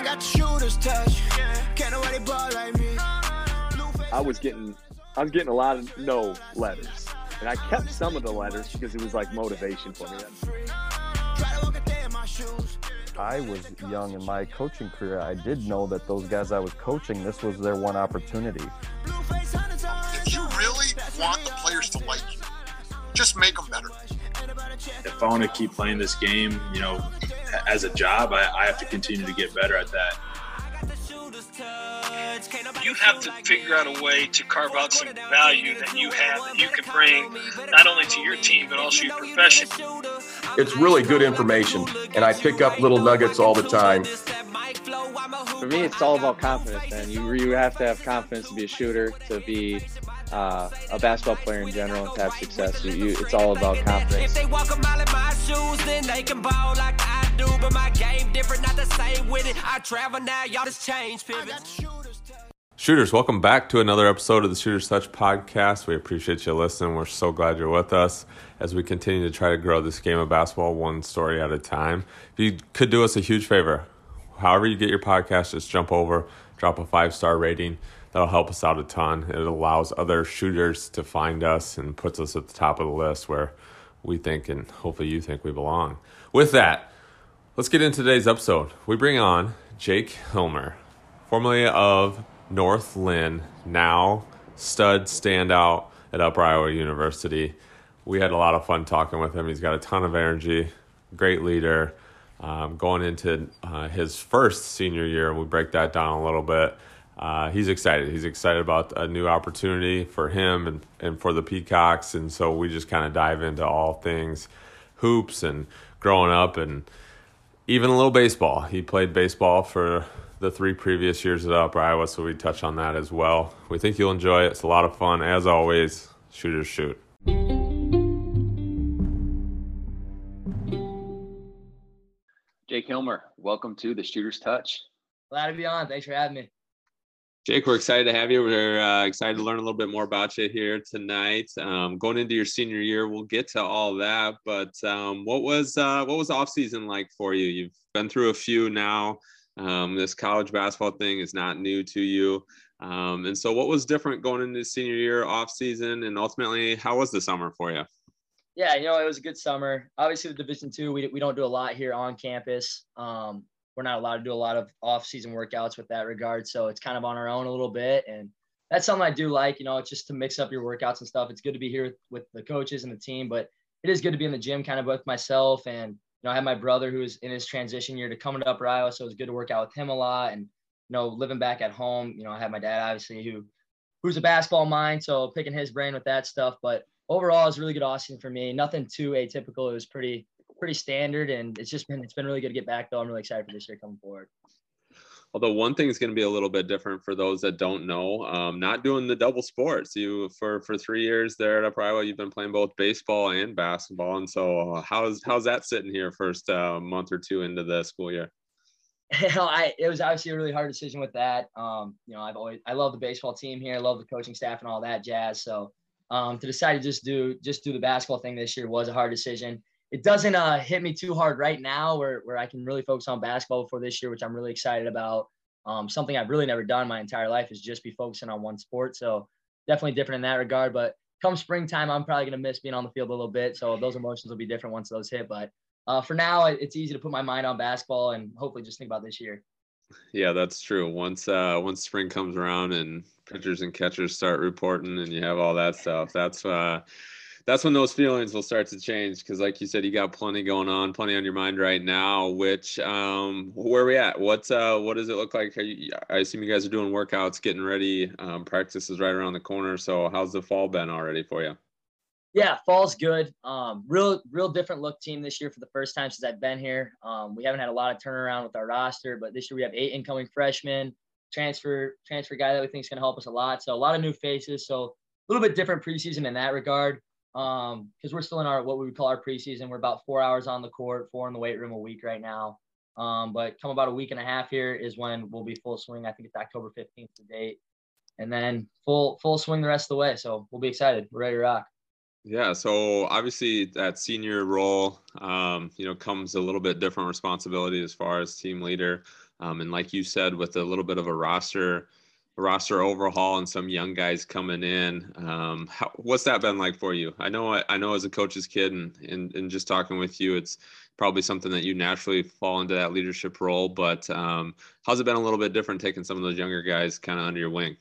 I got shooter's touch. Can't nobody ball like me. I was getting I was getting a lot of no letters. And I kept some of the letters because it was like motivation for me. I was young in my coaching career. I did know that those guys I was coaching, this was their one opportunity. If you really want the players to like you, just make them better. If I want to keep playing this game, you know, as a job, I, I have to continue to get better at that. You have to figure out a way to carve out some value that you have that you can bring not only to your team but also your profession. It's really good information, and I pick up little nuggets all the time. For me, it's all about confidence, man. You, you have to have confidence to be a shooter, to be uh, a basketball player in general, to have success. You, you, it's all about confidence. If they walk a mile in my shoes, then they can ball like I do. But my game different, not the same with it. I travel now, y'all just change pivots. Shooters, welcome back to another episode of the Shooters Touch podcast. We appreciate you listening. We're so glad you're with us as we continue to try to grow this game of basketball one story at a time. If you could do us a huge favor, however you get your podcast, just jump over, drop a five star rating. That'll help us out a ton. It allows other shooters to find us and puts us at the top of the list where we think and hopefully you think we belong. With that, let's get into today's episode. We bring on Jake Hilmer, formerly of North Linn, now stud standout at Upper Iowa University. We had a lot of fun talking with him. He's got a ton of energy, great leader. Um, going into uh, his first senior year, we break that down a little bit. Uh, he's excited. He's excited about a new opportunity for him and, and for the Peacocks. And so we just kind of dive into all things hoops and growing up and even a little baseball. He played baseball for the three previous years at Upper Iowa, so we touch on that as well. We think you'll enjoy it. It's a lot of fun. As always, shooters shoot. Jake Hilmer, welcome to the Shooter's Touch. Glad to be on. Thanks for having me. Jake, we're excited to have you. We're uh, excited to learn a little bit more about you here tonight. Um, going into your senior year, we'll get to all that. But um, what was uh, what was off season like for you? You've been through a few now. Um, this college basketball thing is not new to you. Um, and so, what was different going into senior year off season, and ultimately, how was the summer for you? Yeah, you know, it was a good summer. Obviously, the Division two, we, we don't do a lot here on campus. We're not allowed to do a lot of off-season workouts with that regard, so it's kind of on our own a little bit, and that's something I do like. You know, it's just to mix up your workouts and stuff. It's good to be here with, the coaches and the team, but it is good to be in the gym, kind of with myself. And you know, I have my brother who's in his transition year to coming to Upper Iowa, so it's good to work out with him a lot. And you know, living back at home, you know, I have my dad obviously who who's a basketball mind, so picking his brain with that stuff. But overall, it's really good off season for me. Nothing too atypical. It was pretty pretty standard, and it's just been it's been really good to get back though. I'm really excited for this year coming forward. Although one thing is going to be a little bit different for those that don't know, um, not doing the double sports. You for for three years there at Upper Iowa, you've been playing both baseball and basketball, and so uh, how's how's that sitting here first uh, month or two into the school year? I it was obviously a really hard decision with that. Um, you know, I've always I love the baseball team here, I love the coaching staff and all that jazz. So um, to decide to just do just do the basketball thing this year was a hard decision. It doesn't uh, hit me too hard right now, where where I can really focus on basketball for this year, which I'm really excited about. Um, something I've really never done my entire life is just be focusing on one sport. So definitely different in that regard. But come springtime, I'm probably gonna miss being on the field a little bit. So those emotions will be different once those hit. But uh, for now, it's easy to put my mind on basketball and hopefully just think about this year. Yeah, that's true. Once uh once spring comes around and pitchers and catchers start reporting and you have all that stuff, that's uh that's when those feelings will start to change because like you said you got plenty going on plenty on your mind right now which um where are we at what's uh what does it look like you, i assume you guys are doing workouts getting ready um, practice is right around the corner so how's the fall been already for you yeah, fall's good. Um, real, real different look team this year for the first time since I've been here. Um, we haven't had a lot of turnaround with our roster, but this year we have eight incoming freshmen, transfer, transfer guy that we think is going to help us a lot. So a lot of new faces. So a little bit different preseason in that regard. Um, because we're still in our what we would call our preseason. We're about four hours on the court, four in the weight room a week right now. Um, but come about a week and a half here is when we'll be full swing. I think it's October 15th to date, and then full full swing the rest of the way. So we'll be excited. We're ready to rock. Yeah, so obviously that senior role, um, you know, comes a little bit different responsibility as far as team leader, um, and like you said, with a little bit of a roster roster overhaul and some young guys coming in. Um, how, what's that been like for you? I know, I know as a coach's kid and, and, and just talking with you, it's probably something that you naturally fall into that leadership role, but um, how's it been a little bit different taking some of those younger guys kind of under your wing?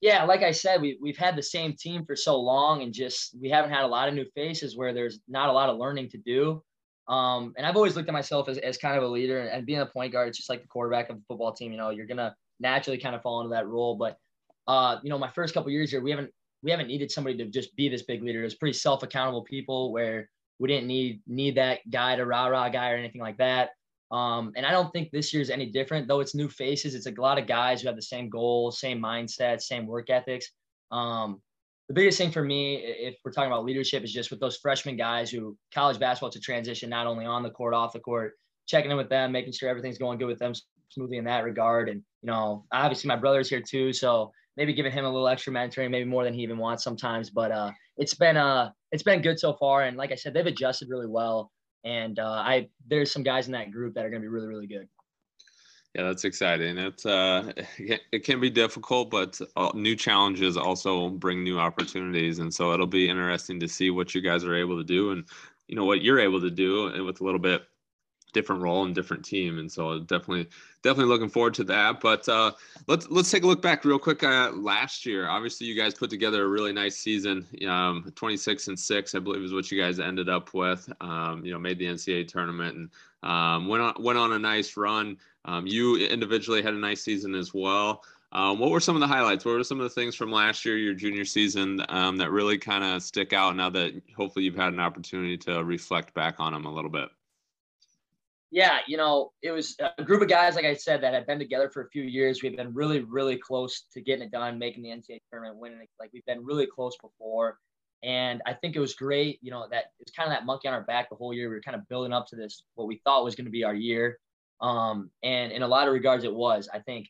Yeah, like I said, we, we've had the same team for so long and just we haven't had a lot of new faces where there's not a lot of learning to do. Um, and I've always looked at myself as, as kind of a leader and being a point guard, it's just like the quarterback of the football team. You know, you're going to naturally kind of fall into that role. But uh, you know, my first couple years here, we haven't we haven't needed somebody to just be this big leader. It was pretty self accountable people where we didn't need need that guy to rah rah guy or anything like that. Um, and I don't think this year's any different, though it's new faces. It's a lot of guys who have the same goals, same mindset, same work ethics. Um, the biggest thing for me, if we're talking about leadership, is just with those freshman guys who college basketball to transition not only on the court, off the court, checking in with them, making sure everything's going good with them smoothly in that regard. And you know, obviously my brother's here too, so maybe giving him a little extra mentoring, maybe more than he even wants sometimes. But uh, it's been uh, it's been good so far, and like I said, they've adjusted really well. And uh, I there's some guys in that group that are going to be really really good. Yeah, that's exciting. It's uh, it can be difficult, but uh, new challenges also bring new opportunities, and so it'll be interesting to see what you guys are able to do, and you know what you're able to do, and with a little bit different role and different team. And so definitely, definitely looking forward to that. But uh, let's let's take a look back real quick at last year. Obviously, you guys put together a really nice season. Um, 26 and six, I believe, is what you guys ended up with. Um, you know, made the NCAA tournament and um, went on went on a nice run. Um, you individually had a nice season as well. Um, what were some of the highlights? What were some of the things from last year, your junior season, um, that really kind of stick out now that hopefully you've had an opportunity to reflect back on them a little bit? Yeah, you know, it was a group of guys, like I said, that had been together for a few years. We've been really, really close to getting it done, making the NCAA tournament, winning it. Like we've been really close before. And I think it was great, you know, that it's kind of that monkey on our back the whole year. We were kind of building up to this, what we thought was going to be our year. Um, and in a lot of regards, it was. I think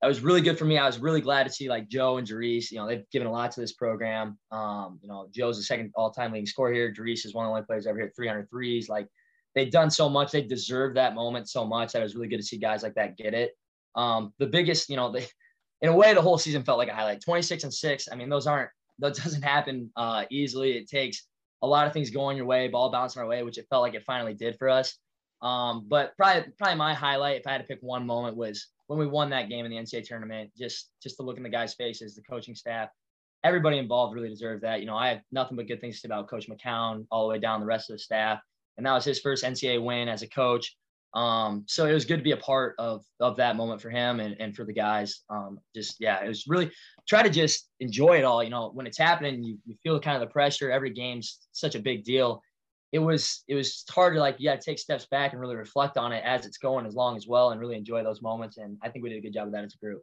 that was really good for me. I was really glad to see like Joe and Jerice, you know, they've given a lot to this program. Um, you know, Joe's the second all time leading scorer here. Jerice is one of the only players ever hit 300 threes. Like, they've done so much. They deserve that moment so much that it was really good to see guys like that get it. Um, the biggest, you know, they, in a way, the whole season felt like a highlight. 26 and six. I mean, those aren't, that doesn't happen uh, easily. It takes a lot of things going your way, ball bouncing our way, which it felt like it finally did for us. Um, but probably, probably my highlight, if I had to pick one moment, was when we won that game in the NCAA tournament. Just, just to look in the guys' faces, the coaching staff, everybody involved really deserved that. You know, I have nothing but good things to about Coach McCown, all the way down the rest of the staff and that was his first NCAA win as a coach. Um, so it was good to be a part of of that moment for him and, and for the guys. Um, just yeah, it was really try to just enjoy it all. You know, when it's happening, you, you feel kind of the pressure. Every game's such a big deal. It was it was hard to like yeah take steps back and really reflect on it as it's going as long as well and really enjoy those moments. And I think we did a good job of that as a group.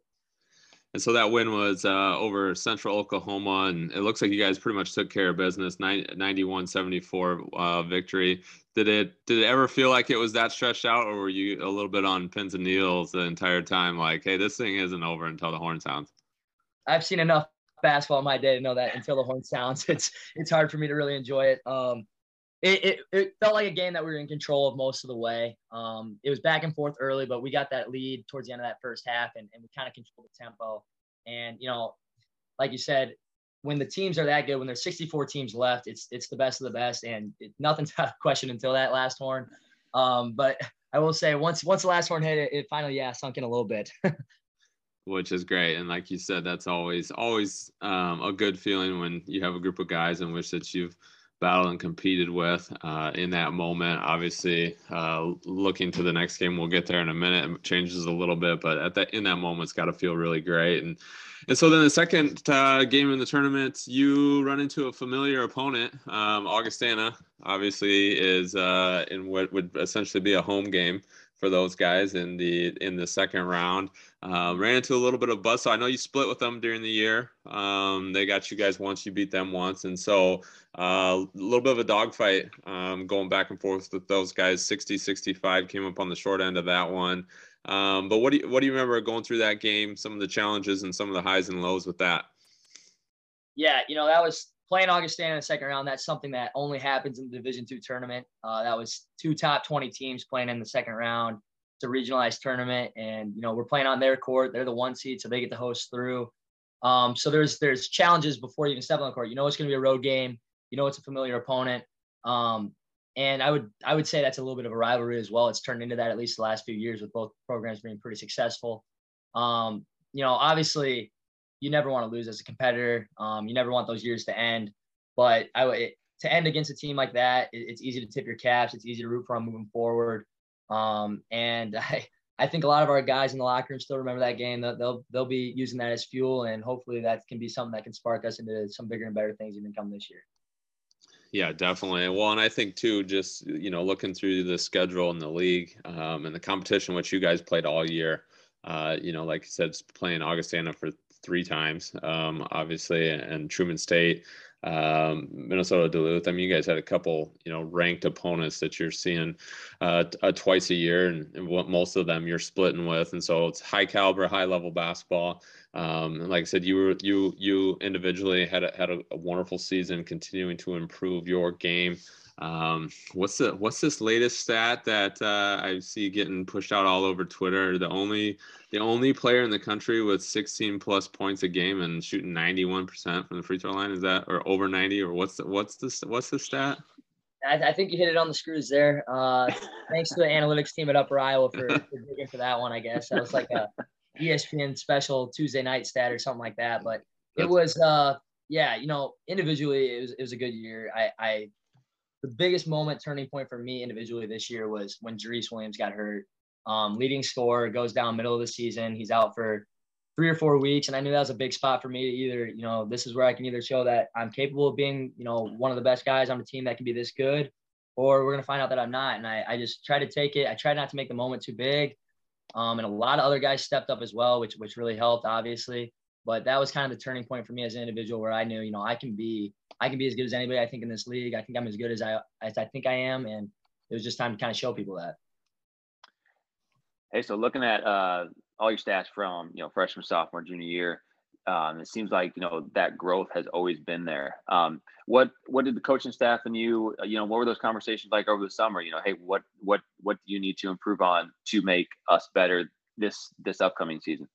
And so that win was uh, over Central Oklahoma, and it looks like you guys pretty much took care of business. 91-74 uh, victory. Did it did it ever feel like it was that stretched out, or were you a little bit on pins and needles the entire time? Like, hey, this thing isn't over until the horn sounds. I've seen enough basketball in my day to know that until the horn sounds, it's it's hard for me to really enjoy it. Um, it, it, it, felt like a game that we were in control of most of the way. Um, it was back and forth early, but we got that lead towards the end of that first half and, and we kind of controlled the tempo. And, you know, like you said, when the teams are that good, when there's 64 teams left, it's it's the best of the best, and it, nothing's out of question until that last horn. Um, but I will say, once once the last horn hit, it, it finally yeah sunk in a little bit. Which is great, and like you said, that's always always um, a good feeling when you have a group of guys in which that you've battled and competed with uh, in that moment. Obviously, uh, looking to the next game, we'll get there in a minute. It changes a little bit, but at that in that moment, it's got to feel really great. And and so then the second uh, game in the tournament, you run into a familiar opponent. Um, Augustana, obviously, is uh, in what would essentially be a home game for those guys in the in the second round. Um, ran into a little bit of buzz. So I know you split with them during the year. Um, they got you guys once, you beat them once, and so uh, a little bit of a dogfight um, going back and forth with those guys. 60-65 came up on the short end of that one. Um, but what do you what do you remember going through that game? Some of the challenges and some of the highs and lows with that. Yeah, you know that was playing Augustana in the second round, that's something that only happens in the Division two tournament. Uh, that was two top 20 teams playing in the second round. It's a regionalized tournament, and you know we're playing on their court. They're the one seed, so they get to host through. Um, so there's there's challenges before you even step on the court. You know it's going to be a road game. You know it's a familiar opponent. Um, and I would I would say that's a little bit of a rivalry as well. It's turned into that at least the last few years with both programs being pretty successful. Um, you know, obviously you never want to lose as a competitor. Um, you never want those years to end. But I would to end against a team like that, it, it's easy to tip your caps. It's easy to root for them moving forward. Um, and I I think a lot of our guys in the locker room still remember that game. They'll, they'll they'll be using that as fuel, and hopefully that can be something that can spark us into some bigger and better things even come this year. Yeah, definitely. Well, and I think too, just you know, looking through the schedule in the league um, and the competition, which you guys played all year. Uh, you know, like I said, playing Augustana for three times, um, obviously, and Truman State, um, Minnesota Duluth. I mean, you guys had a couple, you know, ranked opponents that you're seeing uh, uh, twice a year, and, and what most of them you're splitting with, and so it's high caliber, high level basketball. Um, and like I said, you were you you individually had a, had a, a wonderful season, continuing to improve your game. Um, what's the what's this latest stat that uh, I see getting pushed out all over Twitter? The only the only player in the country with 16 plus points a game and shooting 91% from the free throw line is that or over 90 or what's the, what's this what's the stat? I, I, think you hit it on the screws there. Uh, thanks to the analytics team at Upper Iowa for, for digging for that one. I guess that was like a ESPN special Tuesday night stat or something like that. But it was, uh, yeah, you know, individually it was it was a good year. I, I the biggest moment turning point for me individually this year was when Jarice Williams got hurt. Um, leading scorer goes down middle of the season. He's out for three or four weeks, and I knew that was a big spot for me to either, you know, this is where I can either show that I'm capable of being, you know, one of the best guys on the team that can be this good, or we're gonna find out that I'm not. And I, I just try to take it. I try not to make the moment too big. Um, and a lot of other guys stepped up as well, which which really helped, obviously. But that was kind of the turning point for me as an individual, where I knew, you know, I can be I can be as good as anybody. I think in this league, I think I'm as good as I as I think I am, and it was just time to kind of show people that. Hey, so looking at uh, all your stats from you know freshman, sophomore, junior year, um, it seems like you know that growth has always been there. Um, what what did the coaching staff and you uh, you know what were those conversations like over the summer? You know, hey, what what what do you need to improve on to make us better this this upcoming season?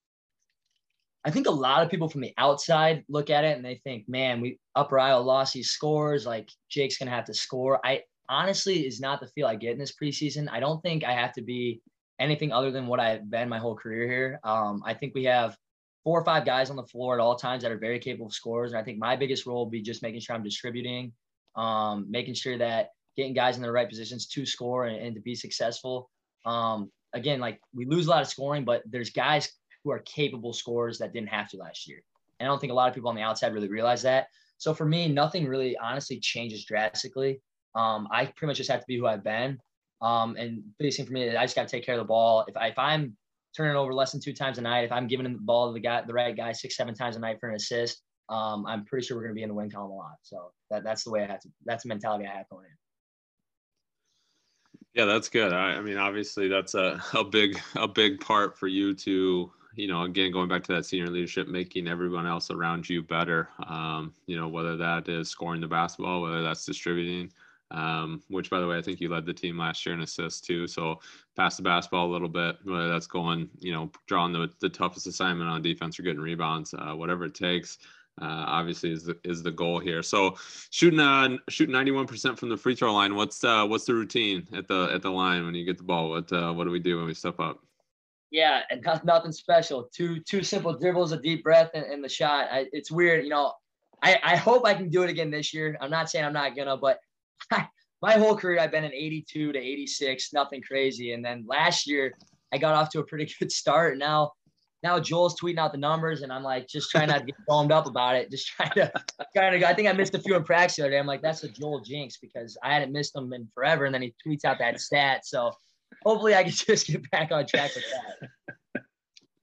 I think a lot of people from the outside look at it and they think, man, we Upper Iowa lost these scores. Like Jake's gonna have to score. I honestly is not the feel I get in this preseason. I don't think I have to be anything other than what I've been my whole career here. Um, I think we have four or five guys on the floor at all times that are very capable of scorers. And I think my biggest role will be just making sure I'm distributing, um, making sure that getting guys in the right positions to score and, and to be successful. Um, again, like we lose a lot of scoring, but there's guys who are capable scorers that didn't have to last year. And I don't think a lot of people on the outside really realize that. So for me, nothing really honestly changes drastically. Um, I pretty much just have to be who I've been. Um, and biggest thing for me, I just got to take care of the ball. If, I, if I'm turning over less than two times a night, if I'm giving the ball to the guy, the right guy, six, seven times a night for an assist, um, I'm pretty sure we're going to be in the win column a lot. So that, that's the way I have to, that's the mentality I have going in. Yeah, that's good. I, I mean, obviously that's a, a big, a big part for you to you know, again, going back to that senior leadership, making everyone else around you better. Um, you know, whether that is scoring the basketball, whether that's distributing, um, which by the way, I think you led the team last year in assists too. So pass the basketball a little bit, whether that's going, you know, drawing the, the toughest assignment on defense or getting rebounds, uh, whatever it takes. Uh, obviously is the, is the goal here. So shooting uh, shooting 91% from the free throw line. What's uh, what's the routine at the at the line when you get the ball? What uh, what do we do when we step up? Yeah, and not, nothing special. Two two simple dribbles, a deep breath, and, and the shot. I, it's weird, you know. I, I hope I can do it again this year. I'm not saying I'm not gonna, but I, my whole career I've been in 82 to 86, nothing crazy. And then last year I got off to a pretty good start. Now now Joel's tweeting out the numbers, and I'm like just trying not to get foamed up about it. Just trying to trying to. I think I missed a few in practice the other day. I'm like that's a Joel jinx because I hadn't missed them in forever, and then he tweets out that stat. So hopefully I can just get back on track with that.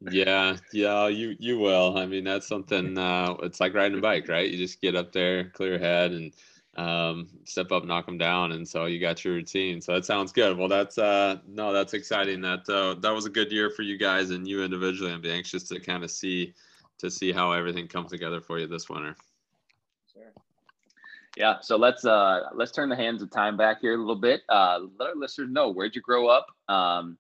Yeah, yeah, you you will. I mean, that's something. Uh, it's like riding a bike, right? You just get up there, clear head, and um, step up, knock them down, and so you got your routine. So that sounds good. Well, that's uh, no, that's exciting. That uh, that was a good year for you guys and you individually. I'm be anxious to kind of see to see how everything comes together for you this winter. Yeah, so let's uh let's turn the hands of time back here a little bit. Uh, let our listeners know where'd you grow up. Um,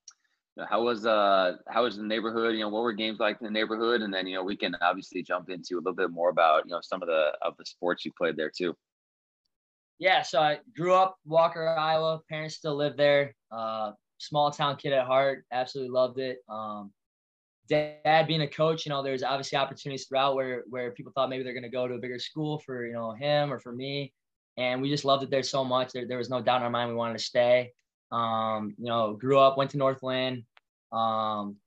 how was uh how was the neighborhood? You know, what were games like in the neighborhood? And then you know we can obviously jump into a little bit more about you know some of the of the sports you played there too. Yeah, so I grew up Walker, Iowa. Parents still live there. Uh, small town kid at heart. Absolutely loved it. Um, dad being a coach, you know, there's obviously opportunities throughout where where people thought maybe they're going to go to a bigger school for you know him or for me, and we just loved it there so much. There, there was no doubt in our mind we wanted to stay. Um, you know, grew up, went to North Linn. Um,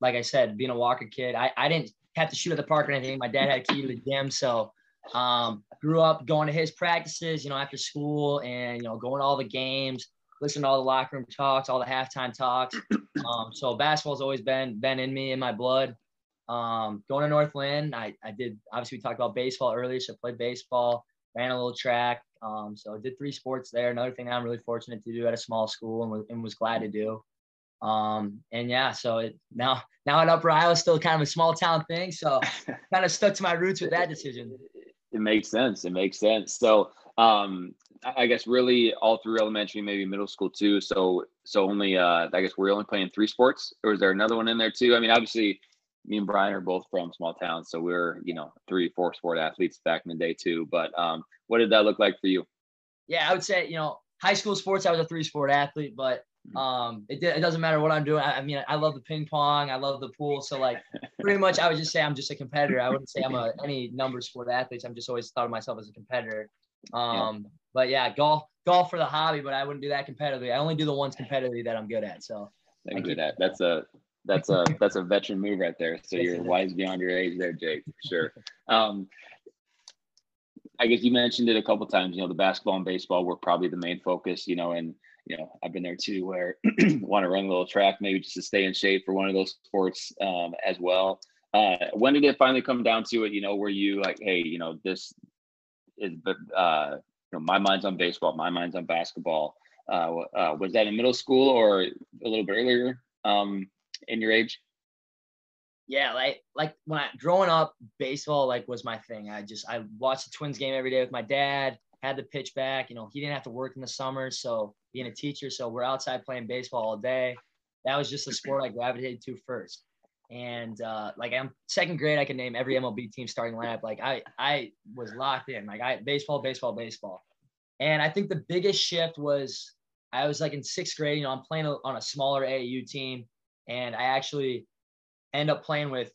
like I said, being a Walker kid, I, I didn't have to shoot at the park or anything. My dad had a key to the gym, so um, grew up going to his practices, you know, after school, and you know, going to all the games listen to all the locker room talks, all the halftime talks. Um, so basketball's always been been in me, in my blood. Um, going to North Linn, I, I did obviously we talked about baseball earlier, so I played baseball, ran a little track. Um, so I did three sports there. Another thing that I'm really fortunate to do at a small school and was, and was glad to do. Um, and yeah, so it now now at Upper Iowa, still kind of a small town thing. So kind of stuck to my roots with that decision. It makes sense. It makes sense. So um, I guess really all through elementary, maybe middle school too. So so only uh I guess we're only playing three sports, or is there another one in there too? I mean, obviously, me and Brian are both from small towns, so we're you know three, four sport athletes back in the day too. But um, what did that look like for you? Yeah, I would say you know high school sports. I was a three sport athlete, but mm-hmm. um, it, it doesn't matter what I'm doing. I, I, mean, I love the ping pong. I love the pool. So like, pretty much, I would just say I'm just a competitor. I wouldn't say I'm a any number sport athlete. I'm just always thought of myself as a competitor. Um, yeah. but yeah, golf, golf for the hobby, but I wouldn't do that competitively. I only do the ones competitively that I'm good at. So I do that. That's a that's a that's a veteran move right there. So you're wise beyond your age there, Jake. for sure. Um, I guess you mentioned it a couple times. You know, the basketball and baseball were probably the main focus. You know, and you know I've been there too, where want to run a little track, maybe just to stay in shape for one of those sports um, as well. Uh, when did it finally come down to it? You know, where you like, hey, you know, this is uh, you know my mind's on baseball, my mind's on basketball. Uh, uh, was that in middle school or a little bit earlier um, in your age? Yeah, like like when I growing up, baseball like was my thing. I just I watched the Twins game every day with my dad. Had the pitch back. You know, he didn't have to work in the summer, so being a teacher, so we're outside playing baseball all day. That was just the sport I gravitated to first. And uh, like I'm second grade, I can name every MLB team starting lineup. Like I I was locked in. Like I baseball, baseball, baseball. And I think the biggest shift was I was like in sixth grade. You know, I'm playing on a smaller AAU team, and I actually end up playing with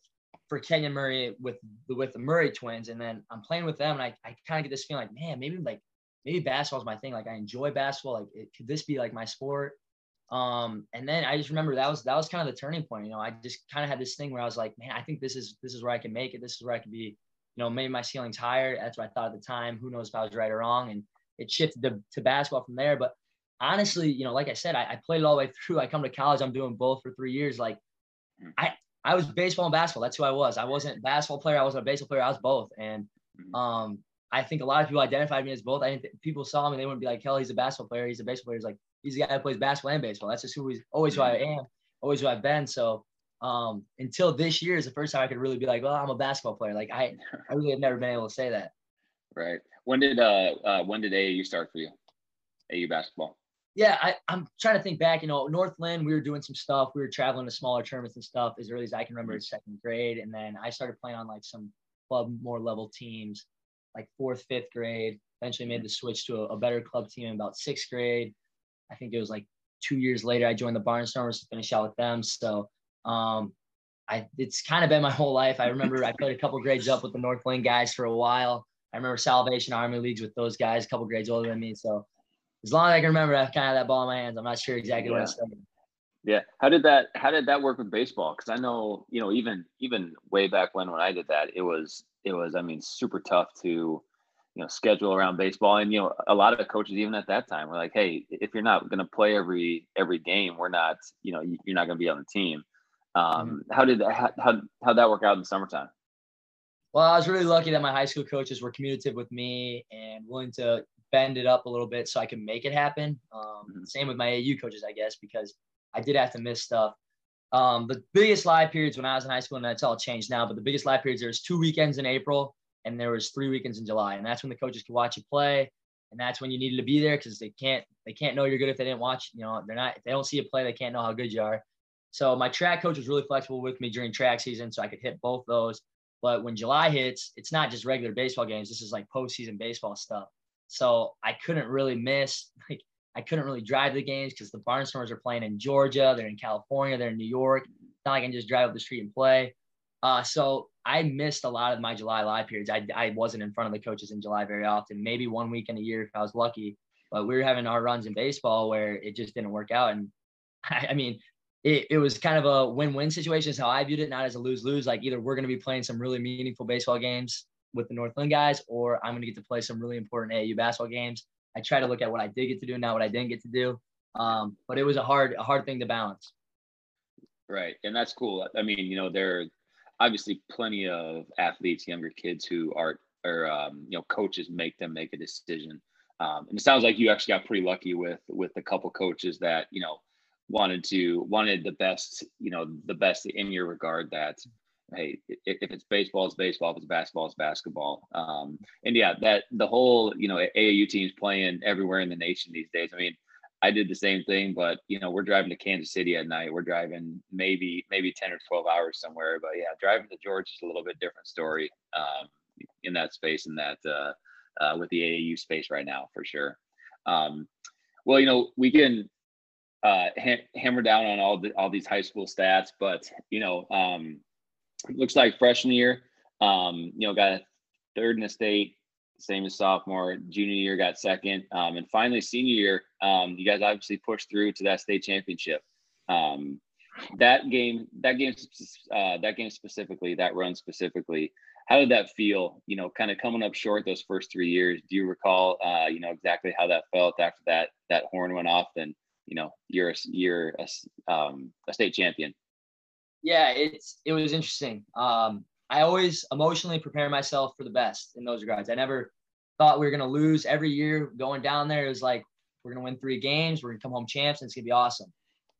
for Kenyon Murray with the with the Murray twins, and then I'm playing with them, and I, I kind of get this feeling like, man, maybe like maybe basketball's my thing. Like I enjoy basketball. Like it, could this be like my sport? Um, and then I just remember that was that was kind of the turning point. You know, I just kind of had this thing where I was like, man, I think this is this is where I can make it. This is where I can be. You know, maybe my ceiling's higher. That's what I thought at the time. Who knows if I was right or wrong? And it shifted to, to basketball from there. But honestly, you know, like I said, I, I played it all the way through. I come to college, I'm doing both for three years. Like hmm. I I was baseball and basketball. That's who I was. I wasn't a basketball player. I wasn't a baseball player. I was both. And hmm. um, I think a lot of people identified me as both. I didn't th- people saw me, they wouldn't be like, hell, he's a basketball player. He's a baseball player. He's like, he's the guy that plays basketball and baseball. That's just who he's always who I mm-hmm. am, always who I've been. So um, until this year is the first time I could really be like, well, I'm a basketball player. Like I, I really have never been able to say that. Right. When did uh, uh when did AAU start for you? AU basketball. Yeah, I, I'm trying to think back. You know, North Linn, we were doing some stuff. We were traveling to smaller tournaments and stuff as early as I can remember, mm-hmm. second grade. And then I started playing on like some club more level teams, like fourth, fifth grade. Eventually made the switch to a, a better club team in about sixth grade. I think it was like two years later, I joined the Barnstormers to finish out with them. So um, I, it's kind of been my whole life. I remember I played a couple grades up with the North Linn guys for a while. I remember Salvation Army leagues with those guys, a couple grades older than me. So as long as I can remember, I've kind of that ball in my hands. I'm not sure exactly yeah. what I started. Yeah. How did that how did that work with baseball? Because I know, you know, even even way back when when I did that, it was it was, I mean, super tough to you know schedule around baseball. And you know a lot of the coaches even at that time were like hey if you're not going to play every every game we're not you know you're not going to be on the team. Um, mm-hmm. how did that how, how how'd that work out in the summertime? Well i was really lucky that my high school coaches were communicative with me and willing to bend it up a little bit so i could make it happen. Um, mm-hmm. same with my au coaches i guess because i did have to miss stuff. Um, the biggest live periods when i was in high school and that's all changed now but the biggest live periods there's two weekends in april and there was three weekends in July, and that's when the coaches could watch you play. and that's when you needed to be there because they can't they can't know you're good if they didn't watch. You know, they're not they don't see a play, they can't know how good you are. So my track coach was really flexible with me during track season, so I could hit both those. But when July hits, it's not just regular baseball games. This is like postseason baseball stuff. So I couldn't really miss. Like I couldn't really drive the games because the Barnstormers are playing in Georgia, they're in California, they're in New York. It's not like I can just drive up the street and play. Uh, so I missed a lot of my July live periods. I, I wasn't in front of the coaches in July very often, maybe one week in a year if I was lucky. But we were having our runs in baseball where it just didn't work out. And I, I mean, it, it was kind of a win-win situation is how I viewed it, not as a lose-lose. Like either we're going to be playing some really meaningful baseball games with the North Linn guys, or I'm going to get to play some really important AAU basketball games. I try to look at what I did get to do, not what I didn't get to do. Um, but it was a hard, a hard thing to balance. Right, and that's cool. I mean, you know, there obviously plenty of athletes, younger kids who are, or um, you know, coaches make them make a decision. Um, and it sounds like you actually got pretty lucky with with a couple coaches that you know wanted to wanted the best, you know, the best in your regard. That hey, if, it's baseball, it's baseball. If it's basketball, it's basketball. Um, and yeah, that the whole you know AAU teams playing everywhere in the nation these days. I mean, I did the same thing, but you know, we're driving to Kansas City at night. We're driving maybe maybe ten or twelve hours somewhere. But yeah, driving to Georgia is a little bit different story um, in that space and that uh, uh, with the AAU space right now for sure. Um, well, you know, we can uh, ha- hammer down on all the, all these high school stats, but you know, um, looks like freshman year, um, you know, got third in the state, same as sophomore. Junior year got second, um, and finally senior year, um, you guys obviously pushed through to that state championship. Um, that game, that game, uh, that game specifically, that run specifically, how did that feel? You know, kind of coming up short those first three years. Do you recall, uh, you know, exactly how that felt after that that horn went off and you know you're a, you're a, um, a state champion yeah it's it was interesting um, i always emotionally prepare myself for the best in those regards. I never thought we were going to lose every year going down there. It was like we're going to win three games we're going to come home champs and it's going to be awesome.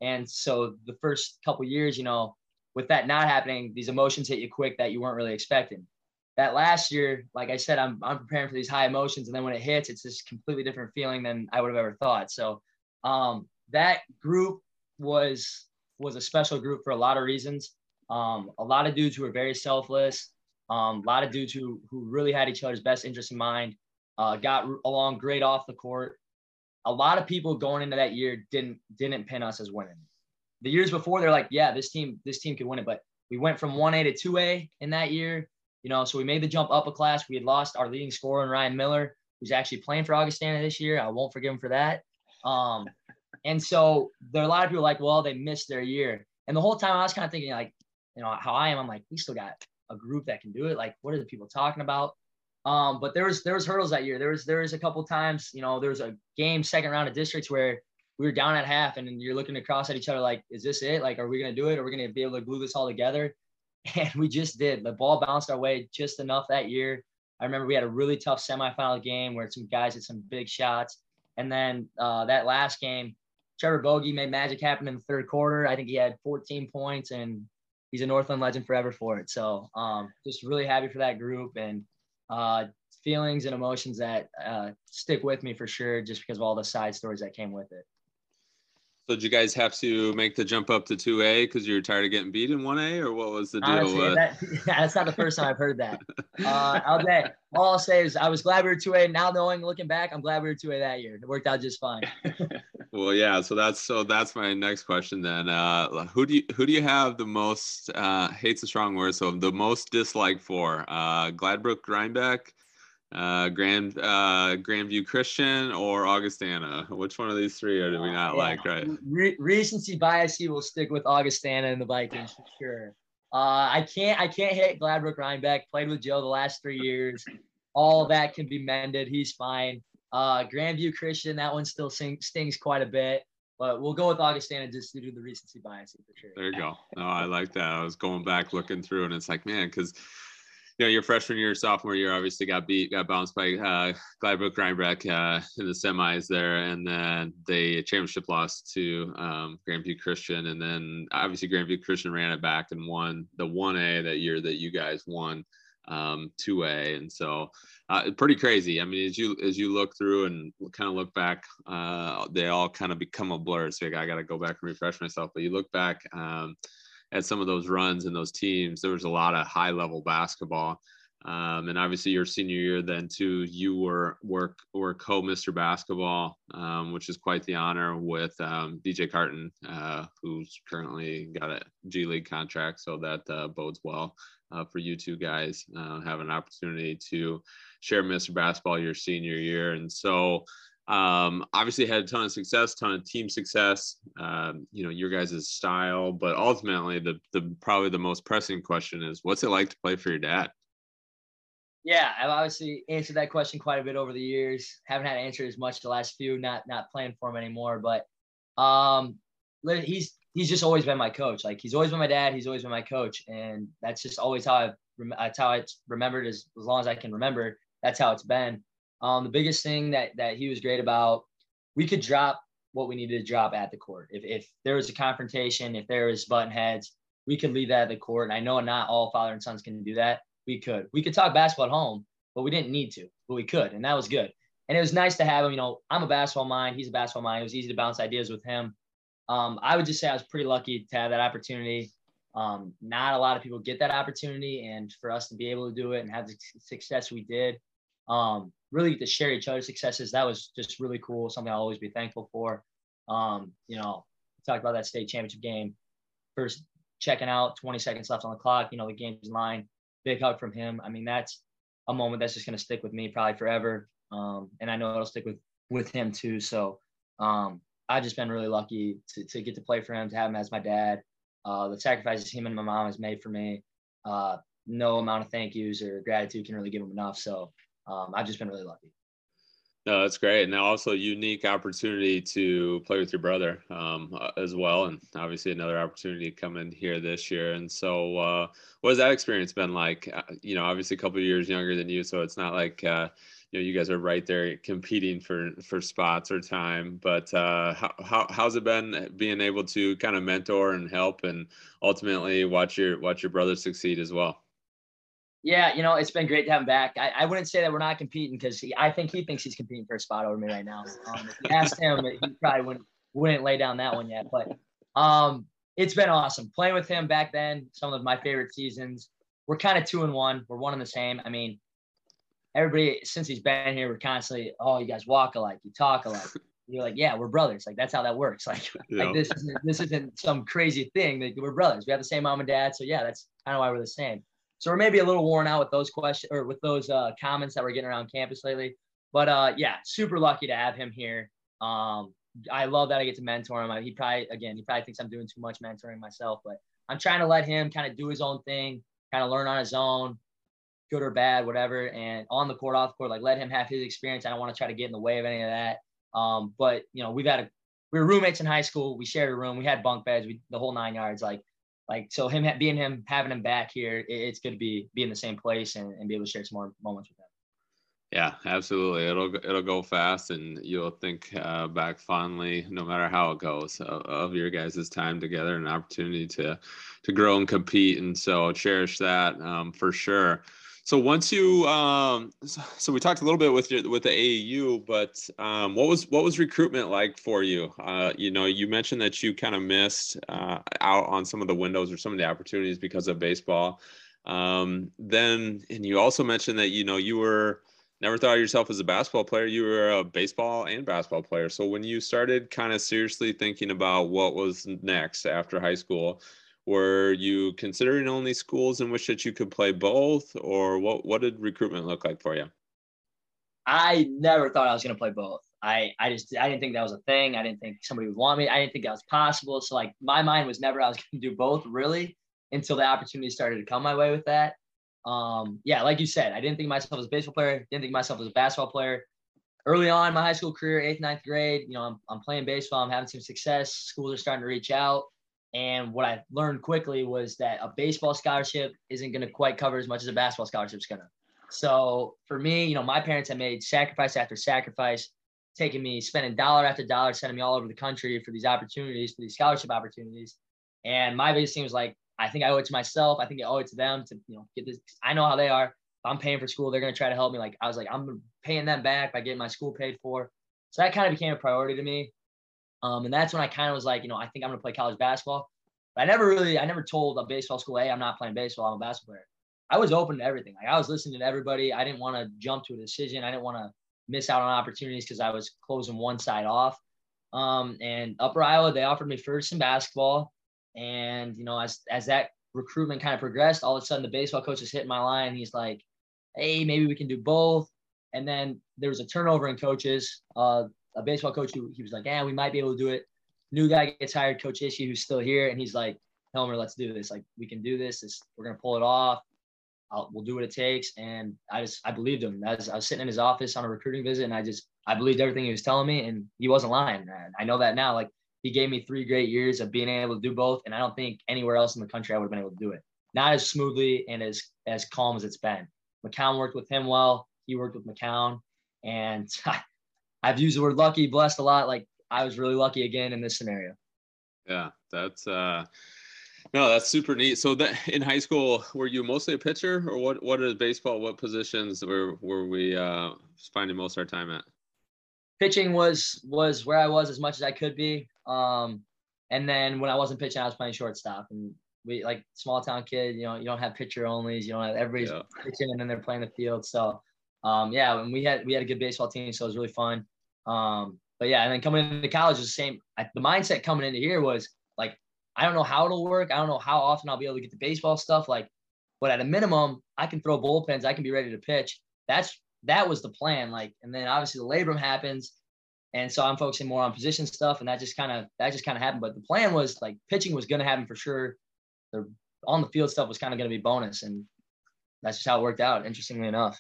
And so the first couple years you know with that not happening these emotions hit you quick that you weren't really expecting. That last year like i said i'm, I'm preparing for these high emotions and then when it hits it's this completely different feeling than i would have ever thought. So um, that group was was a special group for a lot of reasons. Um, a lot of dudes who were very selfless. Um, a lot of dudes who who really had each other's best interests in mind. Uh, got along great off the court. A lot of people going into that year didn't didn't pin us as winning. The years before, they're like, yeah, this team this team could win it, but we went from one A to two A in that year. You know, so we made the jump up a class. We had lost our leading scorer, in Ryan Miller, who's actually playing for Augustana this year. I won't forgive him for that. Um, and so there are a lot of people like, well, they missed their year. And the whole time I was kind of thinking, like, you know, how I am, I'm like, we still got a group that can do it. Like, what are the people talking about? Um, but there was there was hurdles that year. There was there was a couple times, you know, there was a game second round of districts where we were down at half and you're looking across at each other like, is this it? Like, are we gonna do it? Are we gonna be able to glue this all together? And we just did. The ball bounced our way just enough that year. I remember we had a really tough semifinal game where some guys hit some big shots. And then uh, that last game, Trevor Bogey made magic happen in the third quarter. I think he had 14 points, and he's a North Linn legend forever for it. So um, just really happy for that group and uh, feelings and emotions that uh, stick with me for sure, just because of all the side stories that came with it. So did you guys have to make the jump up to 2A because you were tired of getting beat in 1A, or what was the deal? Honestly, that, that's not the first time I've heard that. Uh, I'll say, all I'll say is I was glad we were 2A. Now knowing, looking back, I'm glad we were 2A that year. It worked out just fine. well, yeah. So that's so that's my next question then. Uh, who do you who do you have the most? Uh, hate's a strong word. So the most dislike for uh, Gladbrook Reinbeck, uh, Grand uh, Grandview Christian or Augustana? Which one of these three do we not yeah. like? Right. Re- recency bias. He will stick with Augustana and the Vikings for sure. Uh, I can't I can't hit Gladbrook Reinbeck. Played with Joe the last three years. All that can be mended. He's fine. Uh, Grandview Christian, that one still sing, stings quite a bit, but we'll go with Augustana just to do the recency bias for sure. There you go. No, I like that. I was going back looking through, and it's like, man, because you know, your freshman year, sophomore year, obviously got beat, got bounced by uh, Gladbrook Reinbeck uh, in the semis there, and then the championship lost to um, Grandview Christian, and then obviously Grandview Christian ran it back and won the one A that year that you guys won. um, 2A, and so uh, pretty crazy. I mean, as you as you look through and kind of look back, uh, they all kind of become a blur. So I got to go back and refresh myself. But you look back um, at some of those runs and those teams. There was a lot of high level basketball. Um, and obviously your senior year then too, you were work were co Mr. Basketball, um, which is quite the honor with um, DJ Carton, uh, who's currently got a G League contract, so that uh, bodes well uh, for you two guys uh, have an opportunity to share Mr. Basketball your senior year, and so um, obviously had a ton of success, ton of team success. Um, you know your guys' style, but ultimately the the probably the most pressing question is, what's it like to play for your dad? Yeah, I've obviously answered that question quite a bit over the years. Haven't had to answer as much the last few, not not playing for him anymore. But um, he's he's just always been my coach. Like he's always been my dad. He's always been my coach, and that's just always how I've that's how it's remembered as as long as I can remember. That's how it's been. Um, the biggest thing that that he was great about, we could drop what we needed to drop at the court. If if there was a confrontation, if there was button heads, we could leave that at the court. And I know not all father and sons can do that we could. We could talk basketball at home, but we didn't need to, but we could. And that was good. And it was nice to have him. You know, I'm a basketball mind. He's a basketball mind. It was easy to bounce ideas with him. Um, I would just say I was pretty lucky to have that opportunity. Um, not a lot of people get that opportunity. And for us to be able to do it and have the success we did, um, really to share each other's successes, that was just really cool. Something I'll always be thankful for. Um, you know, talked about that state championship game. First checking out, 20 seconds left on the clock. You know, the game's in line big hug from him. I mean, that's a moment that's just going to stick with me probably forever. Um, and I know it'll stick with, with him too. So um, I've just been really lucky to, to get to play for him, to have him as my dad. Uh, the sacrifices him and my mom has made for me, uh, no amount of thank yous or gratitude can really give him enough. So um, I've just been really lucky. No, that's great. And also a unique opportunity to play with your brother um, uh, as well. And obviously another opportunity to come in here this year. And so uh, what has that experience been like? Uh, you know, obviously a couple of years younger than you. So it's not like, uh, you know, you guys are right there competing for, for spots or time, but uh, how, how, how's it been being able to kind of mentor and help and ultimately watch your, watch your brother succeed as well? Yeah, you know, it's been great to have him back. I, I wouldn't say that we're not competing because I think he thinks he's competing for a spot over me right now. Um, if you asked him, he probably wouldn't wouldn't lay down that one yet. But um, it's been awesome playing with him back then. Some of my favorite seasons. We're kind of two and one. We're one and the same. I mean, everybody since he's been here, we're constantly, oh, you guys walk alike, you talk alike. You're like, yeah, we're brothers. Like that's how that works. Like, yeah. like this isn't this isn't some crazy thing. Like we're brothers. We have the same mom and dad. So yeah, that's kind of why we're the same. So we're maybe a little worn out with those questions or with those uh, comments that we're getting around campus lately. But uh, yeah, super lucky to have him here. Um, I love that I get to mentor him. He probably, again, he probably thinks I'm doing too much mentoring myself, but I'm trying to let him kind of do his own thing, kind of learn on his own, good or bad, whatever. And on the court, off the court, like let him have his experience. I don't want to try to get in the way of any of that. Um, but you know, we've had a we were roommates in high school. We shared a room. We had bunk beds. We the whole nine yards. Like like so him being him having him back here it's good to be be in the same place and, and be able to share some more moments with him. Yeah absolutely. It'll it'll go fast and you'll think uh, back fondly no matter how it goes of, of your guys' time together and opportunity to to grow and compete. And so cherish that um, for sure so once you, um, so we talked a little bit with your with the AAU, but um, what was what was recruitment like for you? Uh, you know, you mentioned that you kind of missed uh, out on some of the windows or some of the opportunities because of baseball. Um, then, and you also mentioned that you know you were never thought of yourself as a basketball player. You were a baseball and basketball player. So when you started kind of seriously thinking about what was next after high school, were you considering only schools in which that you could play both or what what did recruitment look like for you? I never thought i was going to play both. I i just i didn't think that was a thing. I didn't think somebody would want me. I didn't think that was possible. So like my mind was never i was going to do both really until the opportunity started to come my way with that. Um yeah like you said i didn't think myself as a baseball player didn't think myself as a basketball player. Early on my high school career eighth ninth grade you know i'm, I'm playing baseball i'm having some success schools are starting to reach out and what I learned quickly was that a baseball scholarship isn't going to quite cover as much as a basketball scholarship is going to. So for me, you know, my parents have made sacrifice after sacrifice, taking me, spending dollar after dollar, sending me all over the country for these opportunities, for these scholarship opportunities. And my biggest thing was like, I think I owe it to myself. I think I owe it to them to you know get this. I know how they are. If I'm paying for school, they're gonna try to help me. Like I was like, I'm paying them back by getting my school paid for. So that kind of became a priority to me. Um, and that's when I kind of was like, you know, I think I'm gonna play college basketball. But I never really, I never told a baseball school, hey, I'm not playing baseball. I'm a basketball player. I was open to everything. Like I was listening to everybody. I didn't want to jump to a decision. I didn't want to miss out on opportunities because I was closing one side off. Um, and Upper Iowa, they offered me first in basketball. And, you know, as, as that recruitment kind of progressed, all of a sudden the baseball coach is hitting my line. He's like, hey, maybe we can do both. And then there was a turnover in coaches. Uh, a baseball coach who he was like, yeah, we might be able to do it. New guy gets hired, Coach Ishii, who's still here, and he's like, Hilmer, let's do this. Like, we can do this. this we're gonna pull it off. I'll, we'll do what it takes. And I just I believed him. I was, I was sitting in his office on a recruiting visit, and I just I believed everything he was telling me, and he wasn't lying. I know that now. Like he gave me three great years of being able to do both, and I don't think anywhere else in the country I would have been able to do it. Not as smoothly and as as calm as it's been. McKowen worked with him well. He worked with McKowen, and I've used the word lucky, blessed a lot. Like I was really lucky again in this scenario. Yeah, that's uh no, that's super neat. So that in high school, were you mostly a pitcher or what what is baseball? What positions were were we uh spending most of our time at? Pitching was was where I was as much as I could be. Um and then when I wasn't pitching, I was playing shortstop. And we like small town kid, you know, you don't have pitcher onlys, you don't have everybody's yeah. pitching and then they're playing the field. So um yeah, and we had we had a good baseball team, so it was really fun. Um but yeah, and then coming into college is the same. I, the mindset coming into here was like I don't know how it'll work. I don't know how often I'll be able to get the baseball stuff. Like, but at a minimum, I can throw bullpens. I can be ready to pitch. That's that was the plan. Like, and then obviously the labrum happens, and so I'm focusing more on position stuff, and that just kind of that just kind of happened. But the plan was like pitching was going to happen for sure. The on the field stuff was kind of going to be bonus, and that's just how it worked out. Interestingly enough.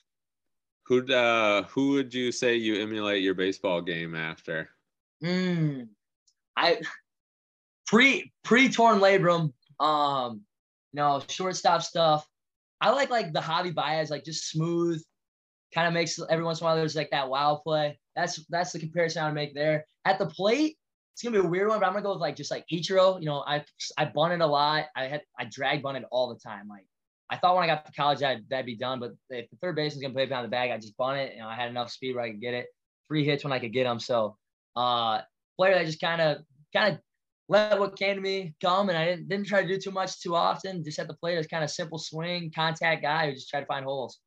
Who'd uh, who would you say you emulate your baseball game after? Hmm. I pre pre torn labrum, um, know, shortstop stuff. I like like the Javi Baez, like just smooth, kind of makes every once in a while there's like that wow play. That's that's the comparison I would make there. At the plate, it's gonna be a weird one, but I'm gonna go with like just like Ichiro. You know, I I bunted a lot. I had I drag bunted all the time. Like I thought when I got to college that that'd be done, but if the third baseman's gonna play behind the bag, I just bunt it. You know, I had enough speed where I could get it. Three hits when I could get them. So uh player that just kind of kind of let what came to me come, and I didn't didn't try to do too much too often. Just at the plate as kind of simple swing, contact guy who just tried to find holes.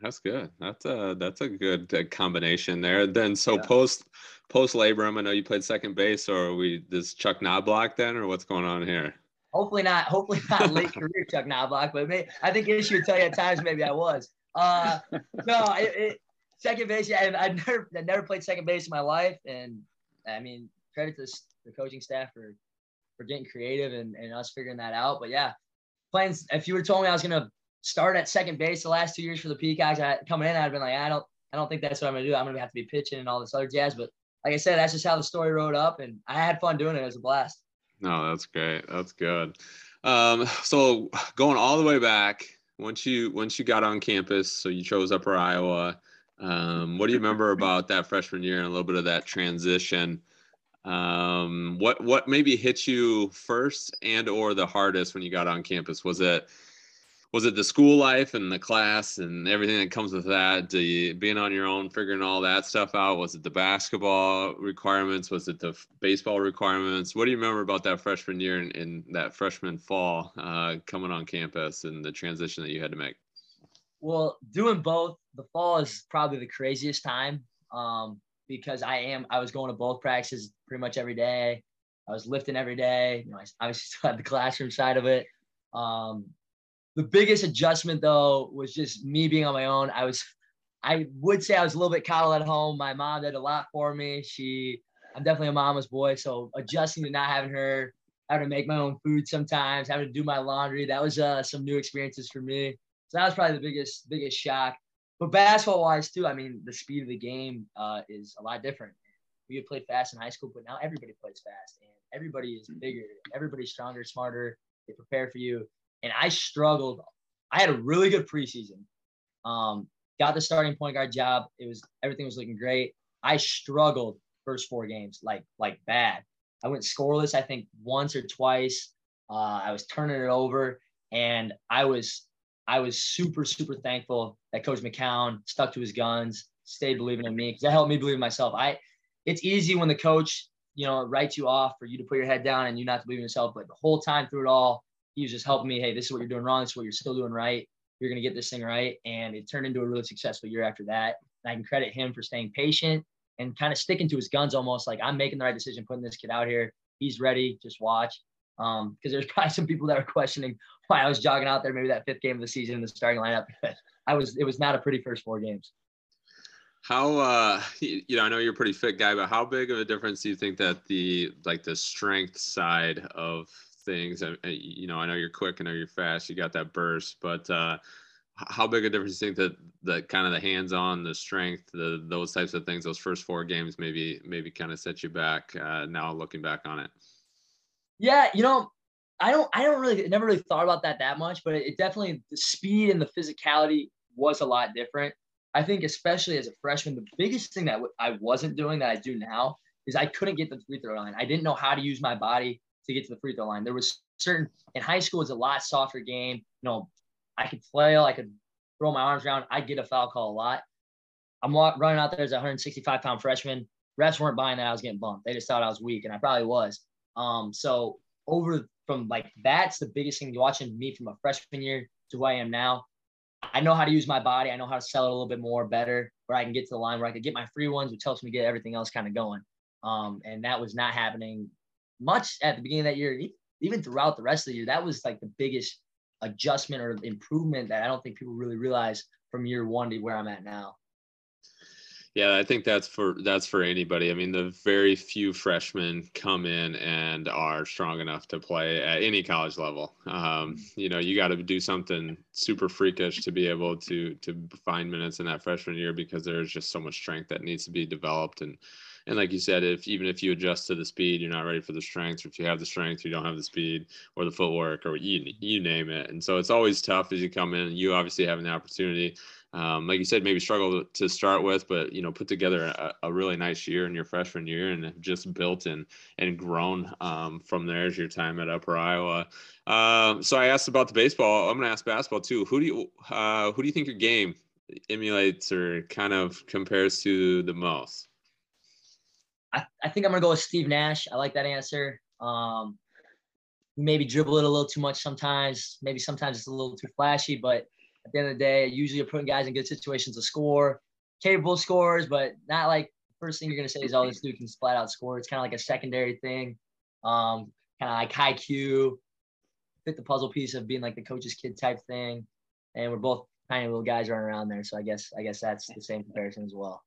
That's good. That's a that's a good uh, combination there. Then so yeah. post post labrum, I know you played second base, or we this Chuck Knoblauch then, or what's going on here? Hopefully not. Hopefully not late career Chuck Knoblauch, but maybe, I think Ishii would tell you at times maybe I was. Uh, no, it, it, second base. Yeah, I, I never I never played second base in my life, and I mean credit to the coaching staff for for getting creative and, and us figuring that out. But yeah, plans. If you were told me I was gonna start at second base the last two years for the Peacocks, I, coming in, I'd been like, I don't, I don't think that's what I'm gonna do. I'm gonna have to be pitching and all this other jazz. But like I said, that's just how the story wrote up, and I had fun doing it. It was a blast. No, that's great. That's good. Um, so going all the way back, once you once you got on campus, so you chose Upper Iowa. Um, what do you remember about that freshman year and a little bit of that transition? um, what what maybe hit you first and or the hardest when you got on campus was it was it the school life and the class and everything that comes with that you, being on your own figuring all that stuff out was it the basketball requirements was it the baseball requirements what do you remember about that freshman year and, and that freshman fall uh, coming on campus and the transition that you had to make well doing both the fall is probably the craziest time um, because I am I was going to both practices pretty much every day. I was lifting every day. You know, I obviously still had the classroom side of it. Um, the biggest adjustment though was just me being on my own. I was I would say I was a little bit coddled at home. My mom did a lot for me. She I'm definitely a mama's boy, so adjusting to not having her, having to make my own food sometimes, having to do my laundry, that was uh, some new experiences for me. So that was probably the biggest biggest shock. But basketball wise too, I mean, the speed of the game uh, is a lot different. We had played fast in high school, but now everybody plays fast, and everybody is bigger, everybody's stronger, smarter. They prepare for you, and I struggled. I had a really good preseason. Um, got the starting point guard job. It was everything was looking great. I struggled first four games, like like bad. I went scoreless, I think once or twice. Uh, I was turning it over, and I was I was super super thankful that Coach McKowen stuck to his guns, stayed believing in me because that helped me believe in myself. I it's easy when the coach you know writes you off for you to put your head down and you not to believe in yourself, but the whole time through it all, he was just helping me. Hey, this is what you're doing wrong. This is what you're still doing right. You're gonna get this thing right, and it turned into a really successful year after that. And I can credit him for staying patient and kind of sticking to his guns almost like I'm making the right decision putting this kid out here. He's ready. Just watch. Um, because there's probably some people that are questioning why I was jogging out there maybe that fifth game of the season in the starting lineup. I was it was not a pretty first four games. How uh you know, I know you're a pretty fit guy, but how big of a difference do you think that the like the strength side of things, you know, I know you're quick, I know you're fast, you got that burst, but uh how big a difference do you think that the kind of the hands-on, the strength, the those types of things, those first four games maybe maybe kind of set you back uh, now looking back on it? Yeah, you know, I don't I don't really never really thought about that that much, but it, definitely the speed and the physicality was a lot different. I think especially as a freshman, the biggest thing that I wasn't doing that I do now is I couldn't get the free throw line. I didn't know how to use my body to get to the free throw line. There was certain in high school it's a lot softer game. You know, I could flail, I could throw my arms around. I get a foul call a lot. I'm running out there as a 165 pound freshman. Refs weren't buying that I was getting bumped. They just thought I was weak, and I probably was. Um, so over from like that's the biggest thing. Watching me from a freshman year to who I am now, I know how to use my body. I know how to sell it a little bit more better, where I can get to the line where I can get my free ones, which helps me get everything else kind of going. Um, and that was not happening much at the beginning of that year, even throughout the rest of the year. That was like the biggest adjustment or improvement that I don't think people really realize from year one to where I'm at now. Yeah, I think that's for that's for anybody. I mean, the very few freshmen come in and are strong enough to play at any college level. Um, you know, you got to do something super freakish to be able to to find minutes in that freshman year because there's just so much strength that needs to be developed and and like you said, if even if you adjust to the speed, you're not ready for the strength, or if you have the strength, you don't have the speed or the footwork, or you you name it. And so it's always tough as you come in. You obviously having the opportunity, um, like you said, maybe struggle to start with, but you know, put together a, a really nice year in your freshman year and just built and and grown um, from there as your time at Upper Iowa. Um, so I asked about the baseball. I'm going to ask basketball too. Who do you uh, who do you think your game emulates or kind of compares to the most? I, I think I'm gonna go with Steve Nash. I like that answer. Um, maybe dribble it a little too much sometimes. Maybe sometimes it's a little too flashy, but at the end of the day, usually you're putting guys in good situations to score, capable scores, but not like first thing you're gonna say is, "Oh, this dude can flat out score." It's kind of like a secondary thing, um, kind of like high Q, fit the puzzle piece of being like the coach's kid type thing. And we're both tiny little guys running around there, so I guess I guess that's the same comparison as well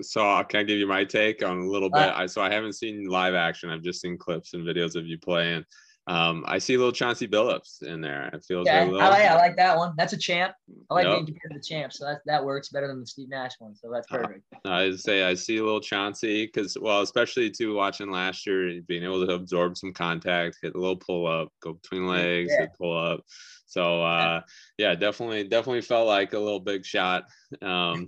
so can I give you my take on a little bit? Uh, I so I haven't seen live action. I've just seen clips and videos of you playing. Um, I see a little Chauncey Billups in there. It feels yeah, little, I like, I like that one. That's a champ. I like yep. being compared to the champ, so that that works better than the Steve Nash one. So that's uh, perfect. Uh, I say I see a little Chauncey because well, especially too watching last year, being able to absorb some contact, hit a little pull up, go between legs, yeah. pull up. So uh, yeah, definitely, definitely felt like a little big shot um,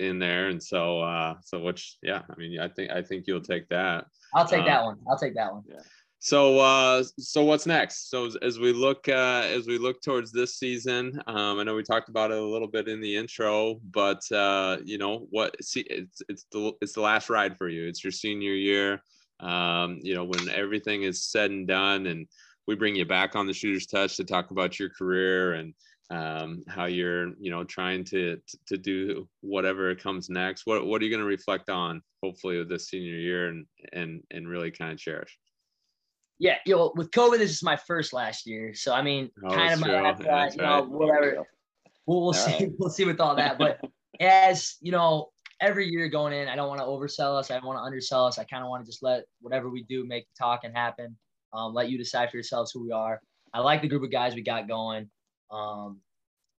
in there, and so uh, so which yeah, I mean, I think I think you'll take that. I'll take uh, that one. I'll take that one. Yeah. So uh, so what's next? So as we look uh, as we look towards this season, um, I know we talked about it a little bit in the intro, but uh, you know what? See, it's it's the it's the last ride for you. It's your senior year. Um, you know when everything is said and done and we bring you back on the shooter's touch to talk about your career and um, how you're you know trying to to do whatever comes next what what are you going to reflect on hopefully with this senior year and and and really kind of cherish yeah you know with covid this is my first last year so i mean oh, kind of my last, yeah, you know whatever we'll, we'll see right. we'll see with all that but as you know every year going in i don't want to oversell us i don't want to undersell us i kind of want to just let whatever we do make the talking happen um, let you decide for yourselves who we are. I like the group of guys we got going. Um,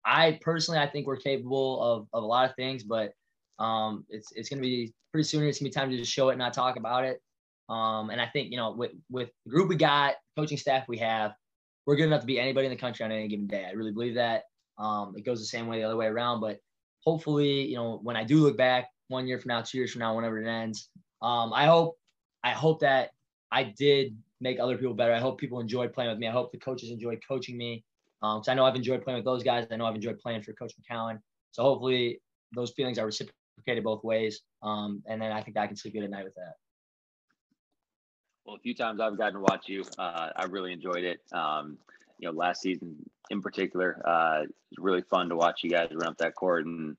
I personally, I think we're capable of, of a lot of things, but um, it's it's going to be pretty soon. It's going to be time to just show it, and not talk about it. Um, and I think you know, with with the group we got, coaching staff we have, we're good enough to beat anybody in the country on any given day. I really believe that. Um, it goes the same way the other way around, but hopefully, you know, when I do look back one year from now, two years from now, whenever it ends, um, I hope I hope that I did make other people better. I hope people enjoyed playing with me. I hope the coaches enjoyed coaching me. Um, so I know I've enjoyed playing with those guys. I know I've enjoyed playing for Coach McKowen. So hopefully those feelings are reciprocated both ways. Um, and then I think I can sleep good at night with that. Well, a few times I've gotten to watch you. Uh, I really enjoyed it. Um, you know, last season in particular, uh, it was really fun to watch you guys run up that court and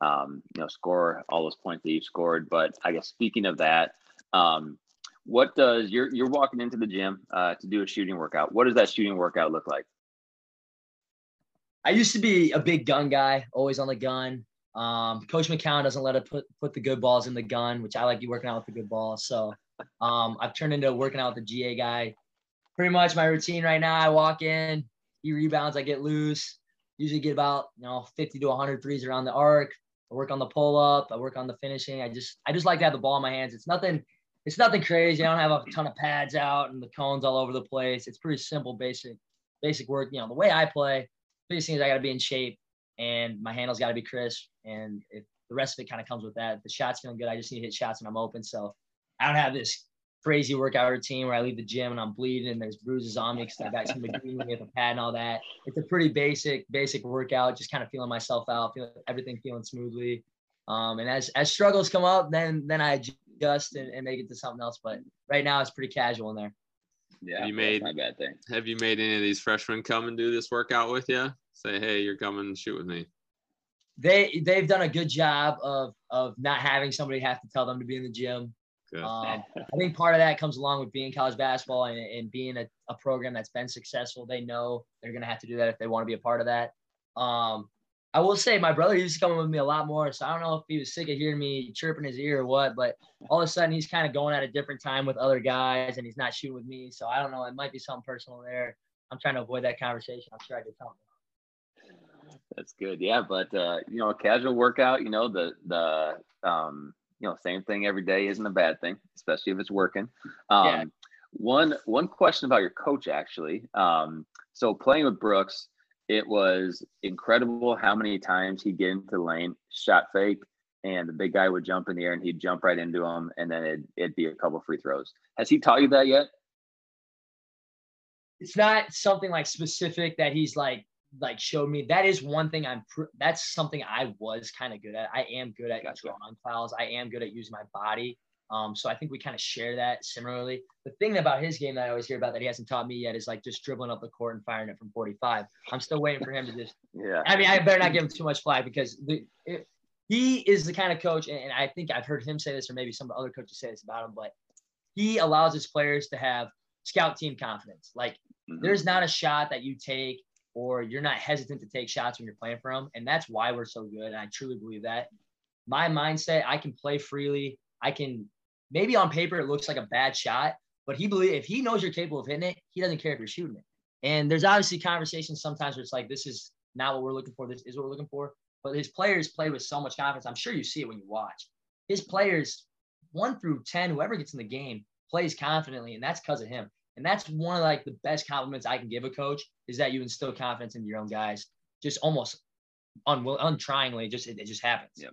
um, you know score all those points that you've scored. But I guess speaking of that, um, what does you're you're walking into the gym uh, to do a shooting workout? What does that shooting workout look like? I used to be a big gun guy, always on the gun. Um, Coach McKowen doesn't let us put put the good balls in the gun, which I like you working out with the good balls. So um, I've turned into working out with the GA guy. Pretty much my routine right now. I walk in, he rebounds, I get loose. Usually get about you know 50 to 100 threes around the arc. I work on the pull up. I work on the finishing. I just I just like to have the ball in my hands. It's nothing. It's nothing crazy. I don't have a ton of pads out and the cones all over the place. It's pretty simple, basic, basic work. You know, the way I play, biggest thing is I got to be in shape and my handles got to be crisp. And if the rest of it kind of comes with that, the shot's feeling good, I just need to hit shots and I'm open. So I don't have this crazy workout routine where I leave the gym and I'm bleeding and there's bruises on me because I got somebody doing me with a pad and all that. It's a pretty basic, basic workout, just kind of feeling myself out, feeling everything feeling smoothly. Um, and as as struggles come up, then then I adjust and, and make it to something else. But right now it's pretty casual in there. Yeah, have you made my bad thing. Have you made any of these freshmen come and do this workout with you? Say, hey, you're coming shoot with me. They they've done a good job of of not having somebody have to tell them to be in the gym. Um, I think part of that comes along with being college basketball and, and being a, a, program that's been successful. They know they're going to have to do that if they want to be a part of that. Um, I will say my brother used to come with me a lot more, so I don't know if he was sick of hearing me chirping his ear or what, but all of a sudden he's kind of going at a different time with other guys and he's not shooting with me. So I don't know. It might be something personal there. I'm trying to avoid that conversation. I'm sure I did tell him. That's good. Yeah, but uh, you know, a casual workout, you know, the the um you know, same thing every day isn't a bad thing, especially if it's working. Um, yeah. One one question about your coach actually. Um, so playing with Brooks, it was incredible how many times he'd get into the lane, shot fake, and the big guy would jump in the air and he'd jump right into him, and then it'd, it'd be a couple free throws. Has he taught you that yet? It's not something like specific that he's like like showed me that is one thing I'm pr- that's something I was kind of good at. I am good at gotcha. drawing fouls. I am good at using my body. Um, so I think we kind of share that similarly. The thing about his game that I always hear about that he hasn't taught me yet is like just dribbling up the court and firing it from 45. I'm still waiting for him to just. Yeah. I mean, I better not give him too much flack because the, it, he is the kind of coach, and, and I think I've heard him say this, or maybe some other coaches say this about him, but he allows his players to have scout team confidence. Like, mm-hmm. there's not a shot that you take or you're not hesitant to take shots when you're playing for them. And that's why we're so good. And I truly believe that. My mindset, I can play freely. I can maybe on paper it looks like a bad shot, but he believe if he knows you're capable of hitting it, he doesn't care if you're shooting it. And there's obviously conversations sometimes where it's like, this is not what we're looking for. This is what we're looking for. But his players play with so much confidence. I'm sure you see it when you watch. His players, one through 10, whoever gets in the game, plays confidently. And that's because of him. And that's one of like the best compliments I can give a coach is that you instill confidence in your own guys, just almost unwill, untryingly. Just it, it just happens. Yep.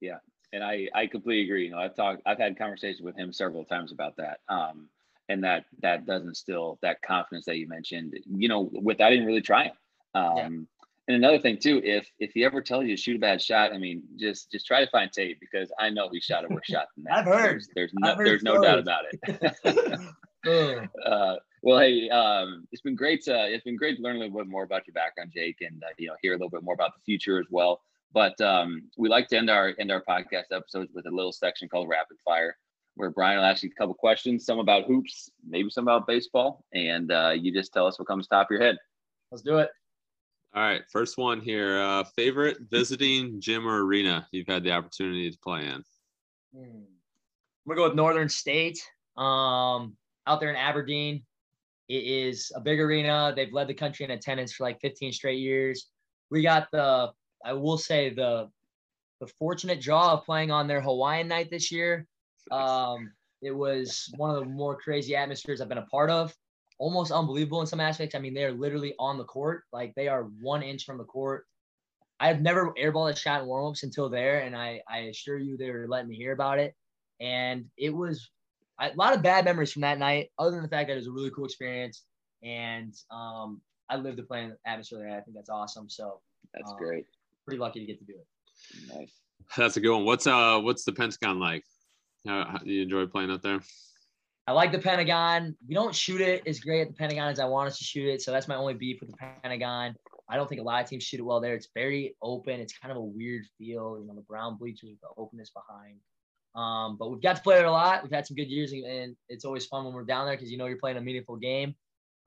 Yeah. And I, I completely agree. You know, I've talked, I've had conversations with him several times about that. Um, and that that doesn't instill that confidence that you mentioned. You know, without even really trying. Um, yeah. And another thing too, if if he ever tells you to shoot a bad shot, I mean, just just try to find tape because I know he shot a worse shot than that. I've heard. There's, there's no there's no doubt about it. uh, well, hey, um, it's been great. To, it's been great to learn a little bit more about your background, Jake, and uh, you know hear a little bit more about the future as well. But um, we like to end our end our podcast episodes with a little section called Rapid Fire, where Brian will ask you a couple questions, some about hoops, maybe some about baseball, and uh, you just tell us what comes top of your head. Let's do it. All right, first one here. Uh, favorite visiting gym or arena you've had the opportunity to play in? Hmm. I'm gonna go with Northern State. Um, out there in Aberdeen. It is a big arena. They've led the country in attendance for like 15 straight years. We got the, I will say the, the fortunate draw of playing on their Hawaiian night this year. Um, it was one of the more crazy atmospheres I've been a part of. Almost unbelievable in some aspects. I mean, they are literally on the court, like they are one inch from the court. I've never airballed a shot in warmups until there, and I, I assure you they were letting me hear about it. And it was I, a lot of bad memories from that night, other than the fact that it was a really cool experience. And um, I lived the playing atmosphere there. I think that's awesome. So that's um, great. Pretty lucky to get to do it. Nice. That's a good one. What's uh what's the Pentagon like? How, how do you enjoy playing out there? I like the Pentagon. We don't shoot it as great at the Pentagon as I want us to shoot it. So that's my only beef with the Pentagon. I don't think a lot of teams shoot it well there. It's very open. It's kind of a weird feel, you know, the brown bleachers with the openness behind. Um, but we've got to play there a lot. We've had some good years, and it's always fun when we're down there because you know you're playing a meaningful game.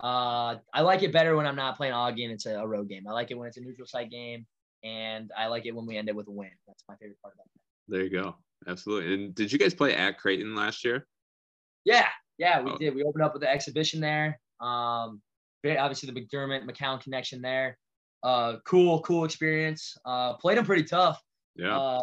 Uh, I like it better when I'm not playing Augie and it's a, a, road game. I like it when it's a neutral site game, and I like it when we end it with a win. That's my favorite part about it. There you go. Absolutely. And did you guys play at Creighton last year? Yeah, yeah, we oh. did. We opened up with the exhibition there. Um, obviously the McDermott McKowen connection there. Uh, cool, cool experience. Uh, played them pretty tough. Yeah. Uh,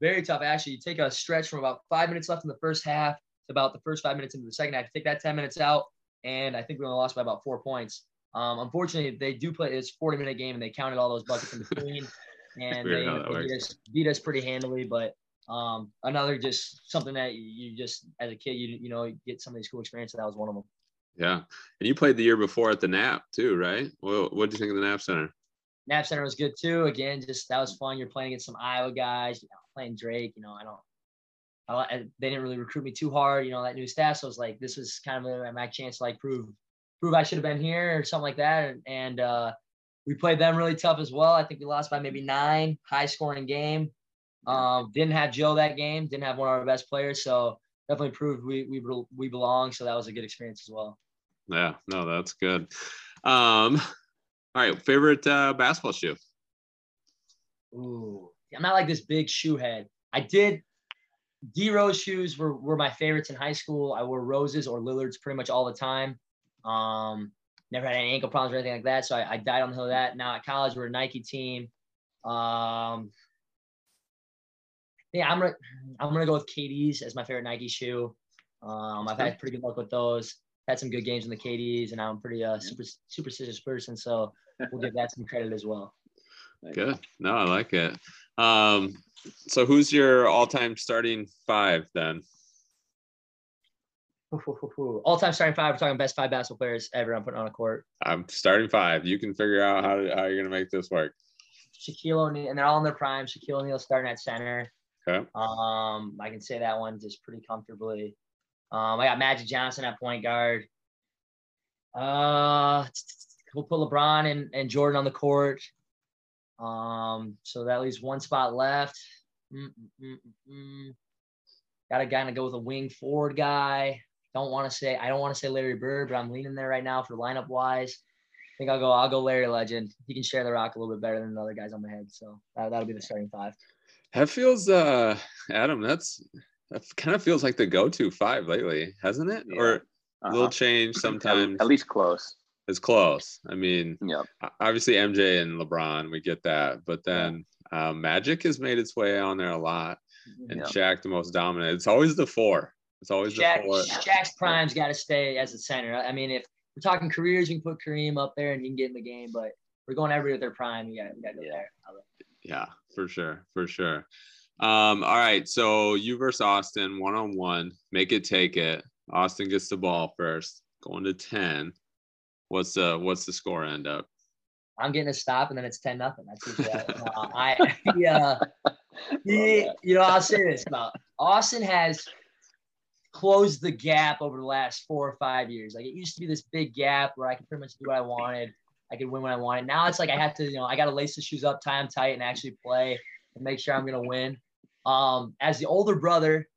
very tough. Actually, you take a stretch from about five minutes left in the first half to about the first five minutes into the second half. You take that 10 minutes out, and I think we only lost by about four points. Um, unfortunately, they do play it's 40 minute game, and they counted all those buckets in between, and they, they beat, us, beat us pretty handily. But um, another just something that you just as a kid, you you know, get some of these cool experiences. That was one of them. Yeah, and you played the year before at the Knapp too, right? Well, what do you think of the Knapp Center? Knapp Center was good too. Again, just that was fun. You're playing against some Iowa guys. You know, playing Drake. You know, I don't. I, they didn't really recruit me too hard. You know, that new staff. So I was like, this was kind of my chance to like prove prove I should have been here or something like that. And, and uh, we played them really tough as well. I think we lost by maybe nine, high scoring game. Um, didn't have Joe that game. Didn't have one of our best players. So definitely proved we we we belong. So that was a good experience as well. Yeah, no, that's good. Um, all right, favorite uh, basketball shoe. Ooh, I'm not like this big shoe head. I did. D Rose shoes were, were my favorites in high school. I wore Roses or Lillards pretty much all the time. Um, never had any ankle problems or anything like that. So I, I died on the hill of that. Now at college, we're a Nike team. Um, yeah, I'm gonna I'm gonna go with KDs as my favorite Nike shoe. Um, I've had pretty good luck with those. Had some good games in the KDs, and I'm pretty uh, super superstitious person, so we'll give that some credit as well. Good. No, I like it. Um, so who's your all-time starting five then? All-time starting five. We're talking best five basketball players ever. I'm putting on a court. I'm starting five. You can figure out how to, how you're gonna make this work. Shaquille O'Neal, and they're all in their prime. Shaquille O'Neal starting at center. Okay. Um, I can say that one just pretty comfortably. Um, I got Magic Johnson at point guard. Uh, we'll put LeBron and, and Jordan on the court. Um, so that leaves one spot left. Mm-mm-mm-mm. Got to kind of go with a wing forward guy. Don't want to say I don't want to say Larry Bird, but I'm leaning there right now for lineup wise. I think I'll go. I'll go Larry Legend. He can share the rock a little bit better than the other guys on my head. So that, that'll be the starting five. That feels, uh, Adam. That's that kind of feels like the go-to five lately, hasn't it? Yeah. Or uh-huh. a little change sometimes. At least close. It's close. I mean, yeah. obviously MJ and LeBron, we get that, but then yeah. um, Magic has made its way on there a lot, and yep. Shaq the most dominant. It's always the four. It's always Shaq, the four. Shaq's prime's got to stay as a center. I mean, if we're talking careers, you can put Kareem up there and you can get in the game, but we're going every other prime. You got to go there. Yeah, for sure, for sure. Um, all right, so you versus Austin one on one. Make it take it. Austin gets the ball first, going to ten. What's the what's the score end up? I'm getting a stop and then it's 10 nothing. That's usually uh, I yeah. He, you know, I'll say this about Austin has closed the gap over the last four or five years. Like it used to be this big gap where I could pretty much do what I wanted. I could win when I wanted. Now it's like I have to, you know, I got to lace the shoes up, tie them tight, and actually play and make sure I'm gonna win. Um, as the older brother,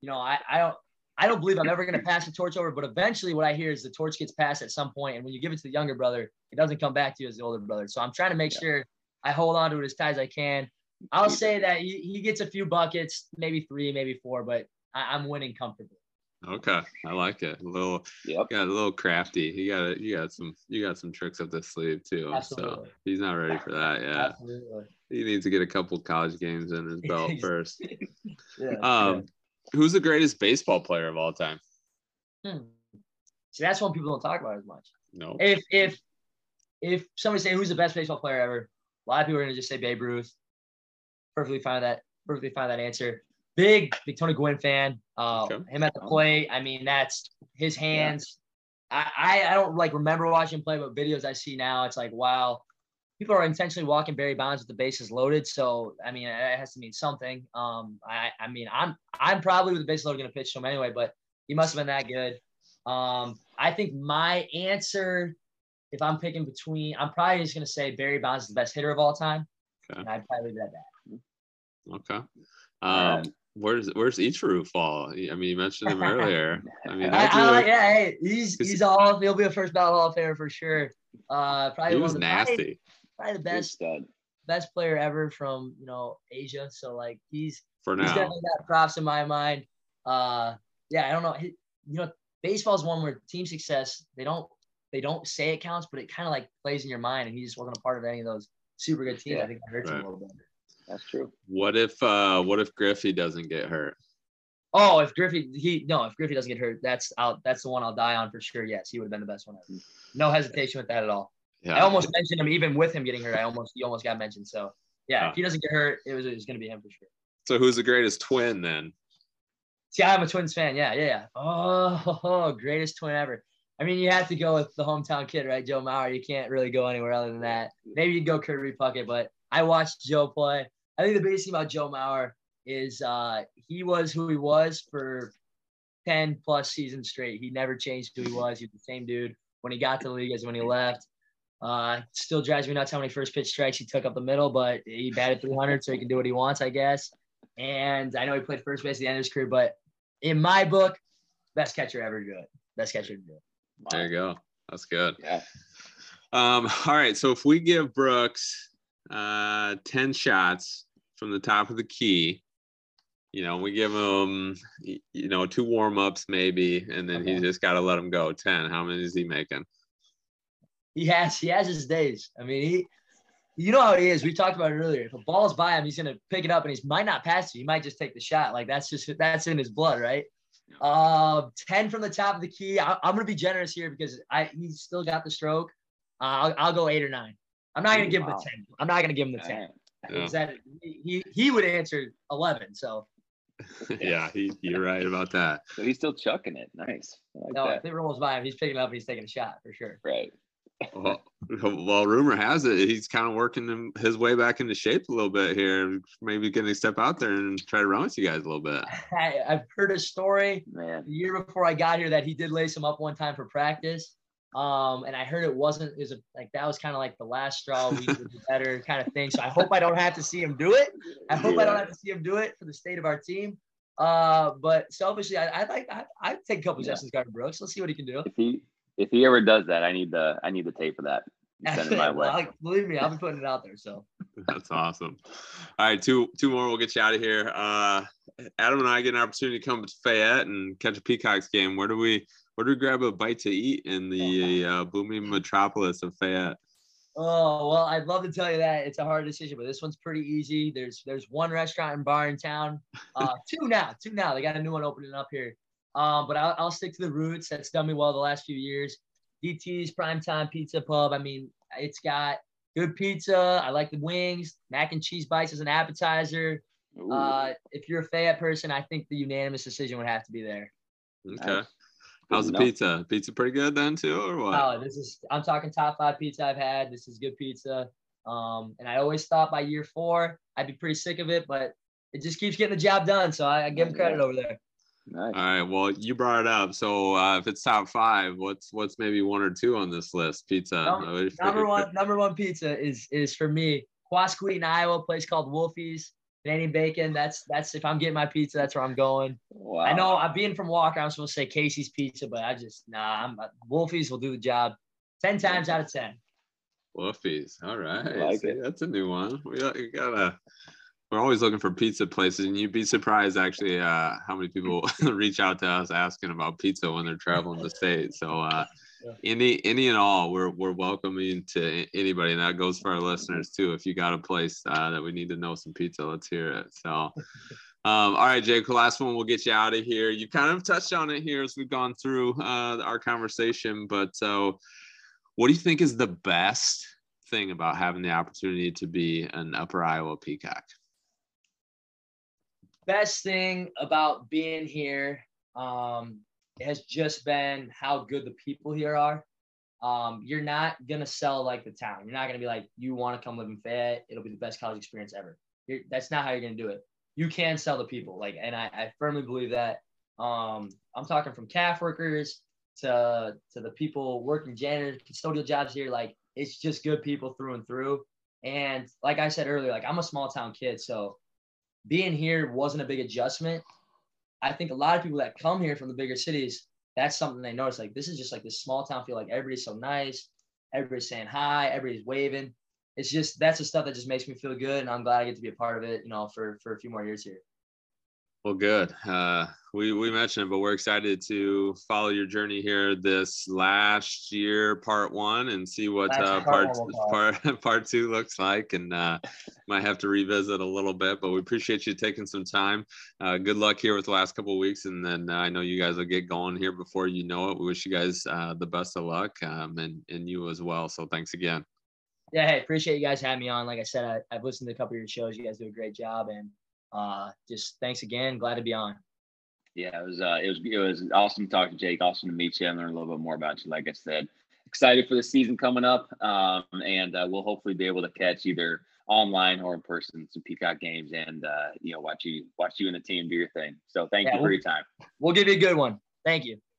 you know, I, I don't I don't believe I'm ever going to pass the torch over, but eventually what I hear is the torch gets passed at some point, and when you give it to the younger brother, it doesn't come back to you as the older brother. So I'm trying to make yeah. sure I hold on to it as tight as I can. I'll say that he, he gets a few buckets, maybe three, maybe four, but I, am winning comfortably. Okay, I like it. A little, yep. got a little crafty. You got it. you got some, you got some tricks up the sleeve too. Absolutely. So he's not ready for that yet. Absolutely. He needs to get a couple college games in his belt first. yeah, um, yeah. Who's the greatest baseball player of all time? Hmm. See, that's one people don't talk about as much. No. If if if somebody say who's the best baseball player ever, a lot of people are gonna just say Babe Ruth. Perfectly fine that. Perfectly fine that answer. big, big Tony Gwynn fan. Uh, okay. Him at the plate. I mean, that's his hands. Yeah. I, I, I don't like remember watching him play, but videos I see now, it's like, wow, people are intentionally walking Barry Bonds with the bases loaded. So I mean, it has to mean something. Um, I, I mean, I'm I'm probably with the bases loaded going to pitch to him anyway, but he must have been that good. Um, I think my answer, if I'm picking between, I'm probably just going to say Barry Bonds is the best hitter of all time. Okay. And I'd probably leave that. Okay. Um, where's where's Ichiro fall? I mean, you mentioned him earlier. I mean, I, I, yeah, hey, he's he's all he'll be a first ballot Hall of Famer for sure. Uh, probably he was nasty. Probably, probably the best best player ever from you know Asia. So like he's for now he's definitely got props in my mind. Uh, yeah, I don't know. He, you know, baseball is one where team success they don't they don't say it counts, but it kind of like plays in your mind, and he just wasn't a part of any of those super good teams. Yeah. I think that hurts right. him a little bit. That's true. What if uh what if Griffey doesn't get hurt? Oh, if Griffey he no, if Griffey doesn't get hurt, that's out that's the one I'll die on for sure. Yes, he would have been the best one ever. No hesitation with that at all. Yeah. I almost mentioned him even with him getting hurt. I almost he almost got mentioned. So yeah, if he doesn't get hurt, it was it was gonna be him for sure. So who's the greatest twin then? See, I'm a Twins fan. Yeah, yeah, yeah. Oh, oh, greatest twin ever. I mean, you have to go with the hometown kid, right? Joe Mauer. You can't really go anywhere other than that. Maybe you go Kirby Puckett, but I watched Joe play. I think the biggest thing about Joe Mauer is uh, he was who he was for 10 plus seasons straight. He never changed who he was. He was the same dude when he got to the league as when he left. Uh, still drives me nuts how many first pitch strikes he took up the middle, but he batted 300, so he can do what he wants, I guess. And I know he played first base at the end of his career, but in my book, best catcher ever good. Best catcher to do it. Wow. There you go. That's good. Yeah. Um, all right. So if we give Brooks uh, 10 shots from the top of the key. You know, we give him, you know, two warm ups maybe, and then okay. he's just got to let him go. 10. How many is he making? He has, he has his days. I mean, he, you know how he is. We talked about it earlier. If a ball's by him, he's gonna pick it up and he might not pass you. He might just take the shot. Like that's just that's in his blood, right? Uh, ten from the top of the key. I, am gonna be generous here because I he's still got the stroke. Uh, I'll, I'll go eight or nine. I'm not gonna give him the ten. I'm not gonna give him the ten. Yeah. That he he would answer eleven. So. yeah, he, you're right about that. So he's still chucking it. Nice. Like no, that. if it rolls by him, he's picking up and he's taking a shot for sure. Right. Well, well, rumor has it he's kind of working his way back into shape a little bit here. Maybe getting to step out there and try to run with you guys a little bit. I, have heard a story Man. the year before I got here that he did lace him up one time for practice. Um, and I heard it wasn't is like that was kind of like the last straw. We would do better kind of thing. So I hope I don't have to see him do it. I hope yeah. I don't have to see him do it for the state of our team. Uh, but selfishly, I, would like I, I'd take a couple yeah. Justin Gardner Brooks. Let's see what he can do. If he if he ever does that, I need the I need the tape for that. Send it my way. well, believe me, I'll be putting it out there. So that's awesome. All right, two two more. We'll get you out of here. Uh, Adam and I get an opportunity to come to Fayette and catch a Peacocks game. Where do we where do we grab a bite to eat in the uh, booming metropolis of Fayette? Oh well, I'd love to tell you that it's a hard decision, but this one's pretty easy. There's there's one restaurant and bar in town, uh, two now, two now. They got a new one opening up here. Um, but I'll, I'll stick to the roots. That's done me well the last few years. DT's Primetime Pizza Pub. I mean, it's got good pizza. I like the wings, mac and cheese bites as an appetizer. Uh, if you're a Fayette person, I think the unanimous decision would have to be there. Okay. How's the pizza? Pizza pretty good then too, or what? Oh, this is I'm talking top five pizza I've had. This is good pizza. Um, and I always thought by year four I'd be pretty sick of it, but it just keeps getting the job done. So I, I give them credit over there. Nice. All right. Well, you brought it up. So uh, if it's top five, what's what's maybe one or two on this list? Pizza. Number, number one. Number one pizza is is for me. Quasqueton, Iowa, place called Wolfie's. Canadian bacon. That's that's if I'm getting my pizza, that's where I'm going. Wow. I know I'm being from Walker. I'm supposed to say Casey's Pizza, but I just nah. I'm Wolfie's will do the job. Ten times out of ten. Wolfie's. All right. Like See, that's a new one. We got, we got a. We're always looking for pizza places, and you'd be surprised actually uh, how many people reach out to us asking about pizza when they're traveling the state. So uh, any any and all we're we're welcoming to anybody and that goes for our listeners too. If you got a place uh, that we need to know some pizza let's hear it. So um, all right jake last one we'll get you out of here. You kind of touched on it here as we've gone through uh, our conversation but so what do you think is the best thing about having the opportunity to be an upper iowa peacock best thing about being here um, has just been how good the people here are. Um, you're not gonna sell like the town. You're not gonna be like, you want to come live in Fayette. It'll be the best college experience ever. You're, that's not how you're gonna do it. You can sell the people. Like, and I, I firmly believe that. Um, I'm talking from calf workers to to the people working janitor, custodial jobs here. Like, it's just good people through and through. And like I said earlier, like I'm a small town kid, so being here wasn't a big adjustment. I think a lot of people that come here from the bigger cities, that's something they notice. Like this is just like this small town feel. Like everybody's so nice, everybody's saying hi, everybody's waving. It's just that's the stuff that just makes me feel good, and I'm glad I get to be a part of it. You know, for for a few more years here. Well, good. Uh, we we mentioned it, but we're excited to follow your journey here this last year, part one, and see what uh, part part part two looks like, and uh, might have to revisit a little bit. But we appreciate you taking some time. Uh, good luck here with the last couple of weeks, and then uh, I know you guys will get going here before you know it. We wish you guys uh, the best of luck, um, and and you as well. So thanks again. Yeah, hey, appreciate you guys having me on. Like I said, I, I've listened to a couple of your shows. You guys do a great job, and uh, just thanks again. Glad to be on. Yeah, it was uh, it was it was awesome to talk to Jake. Awesome to meet you and learn a little bit more about you. Like I said, excited for the season coming up, um, and uh, we'll hopefully be able to catch either online or in person some Peacock games, and uh, you know watch you watch you and the team do your thing. So thank yeah, you for we'll, your time. We'll give you a good one. Thank you.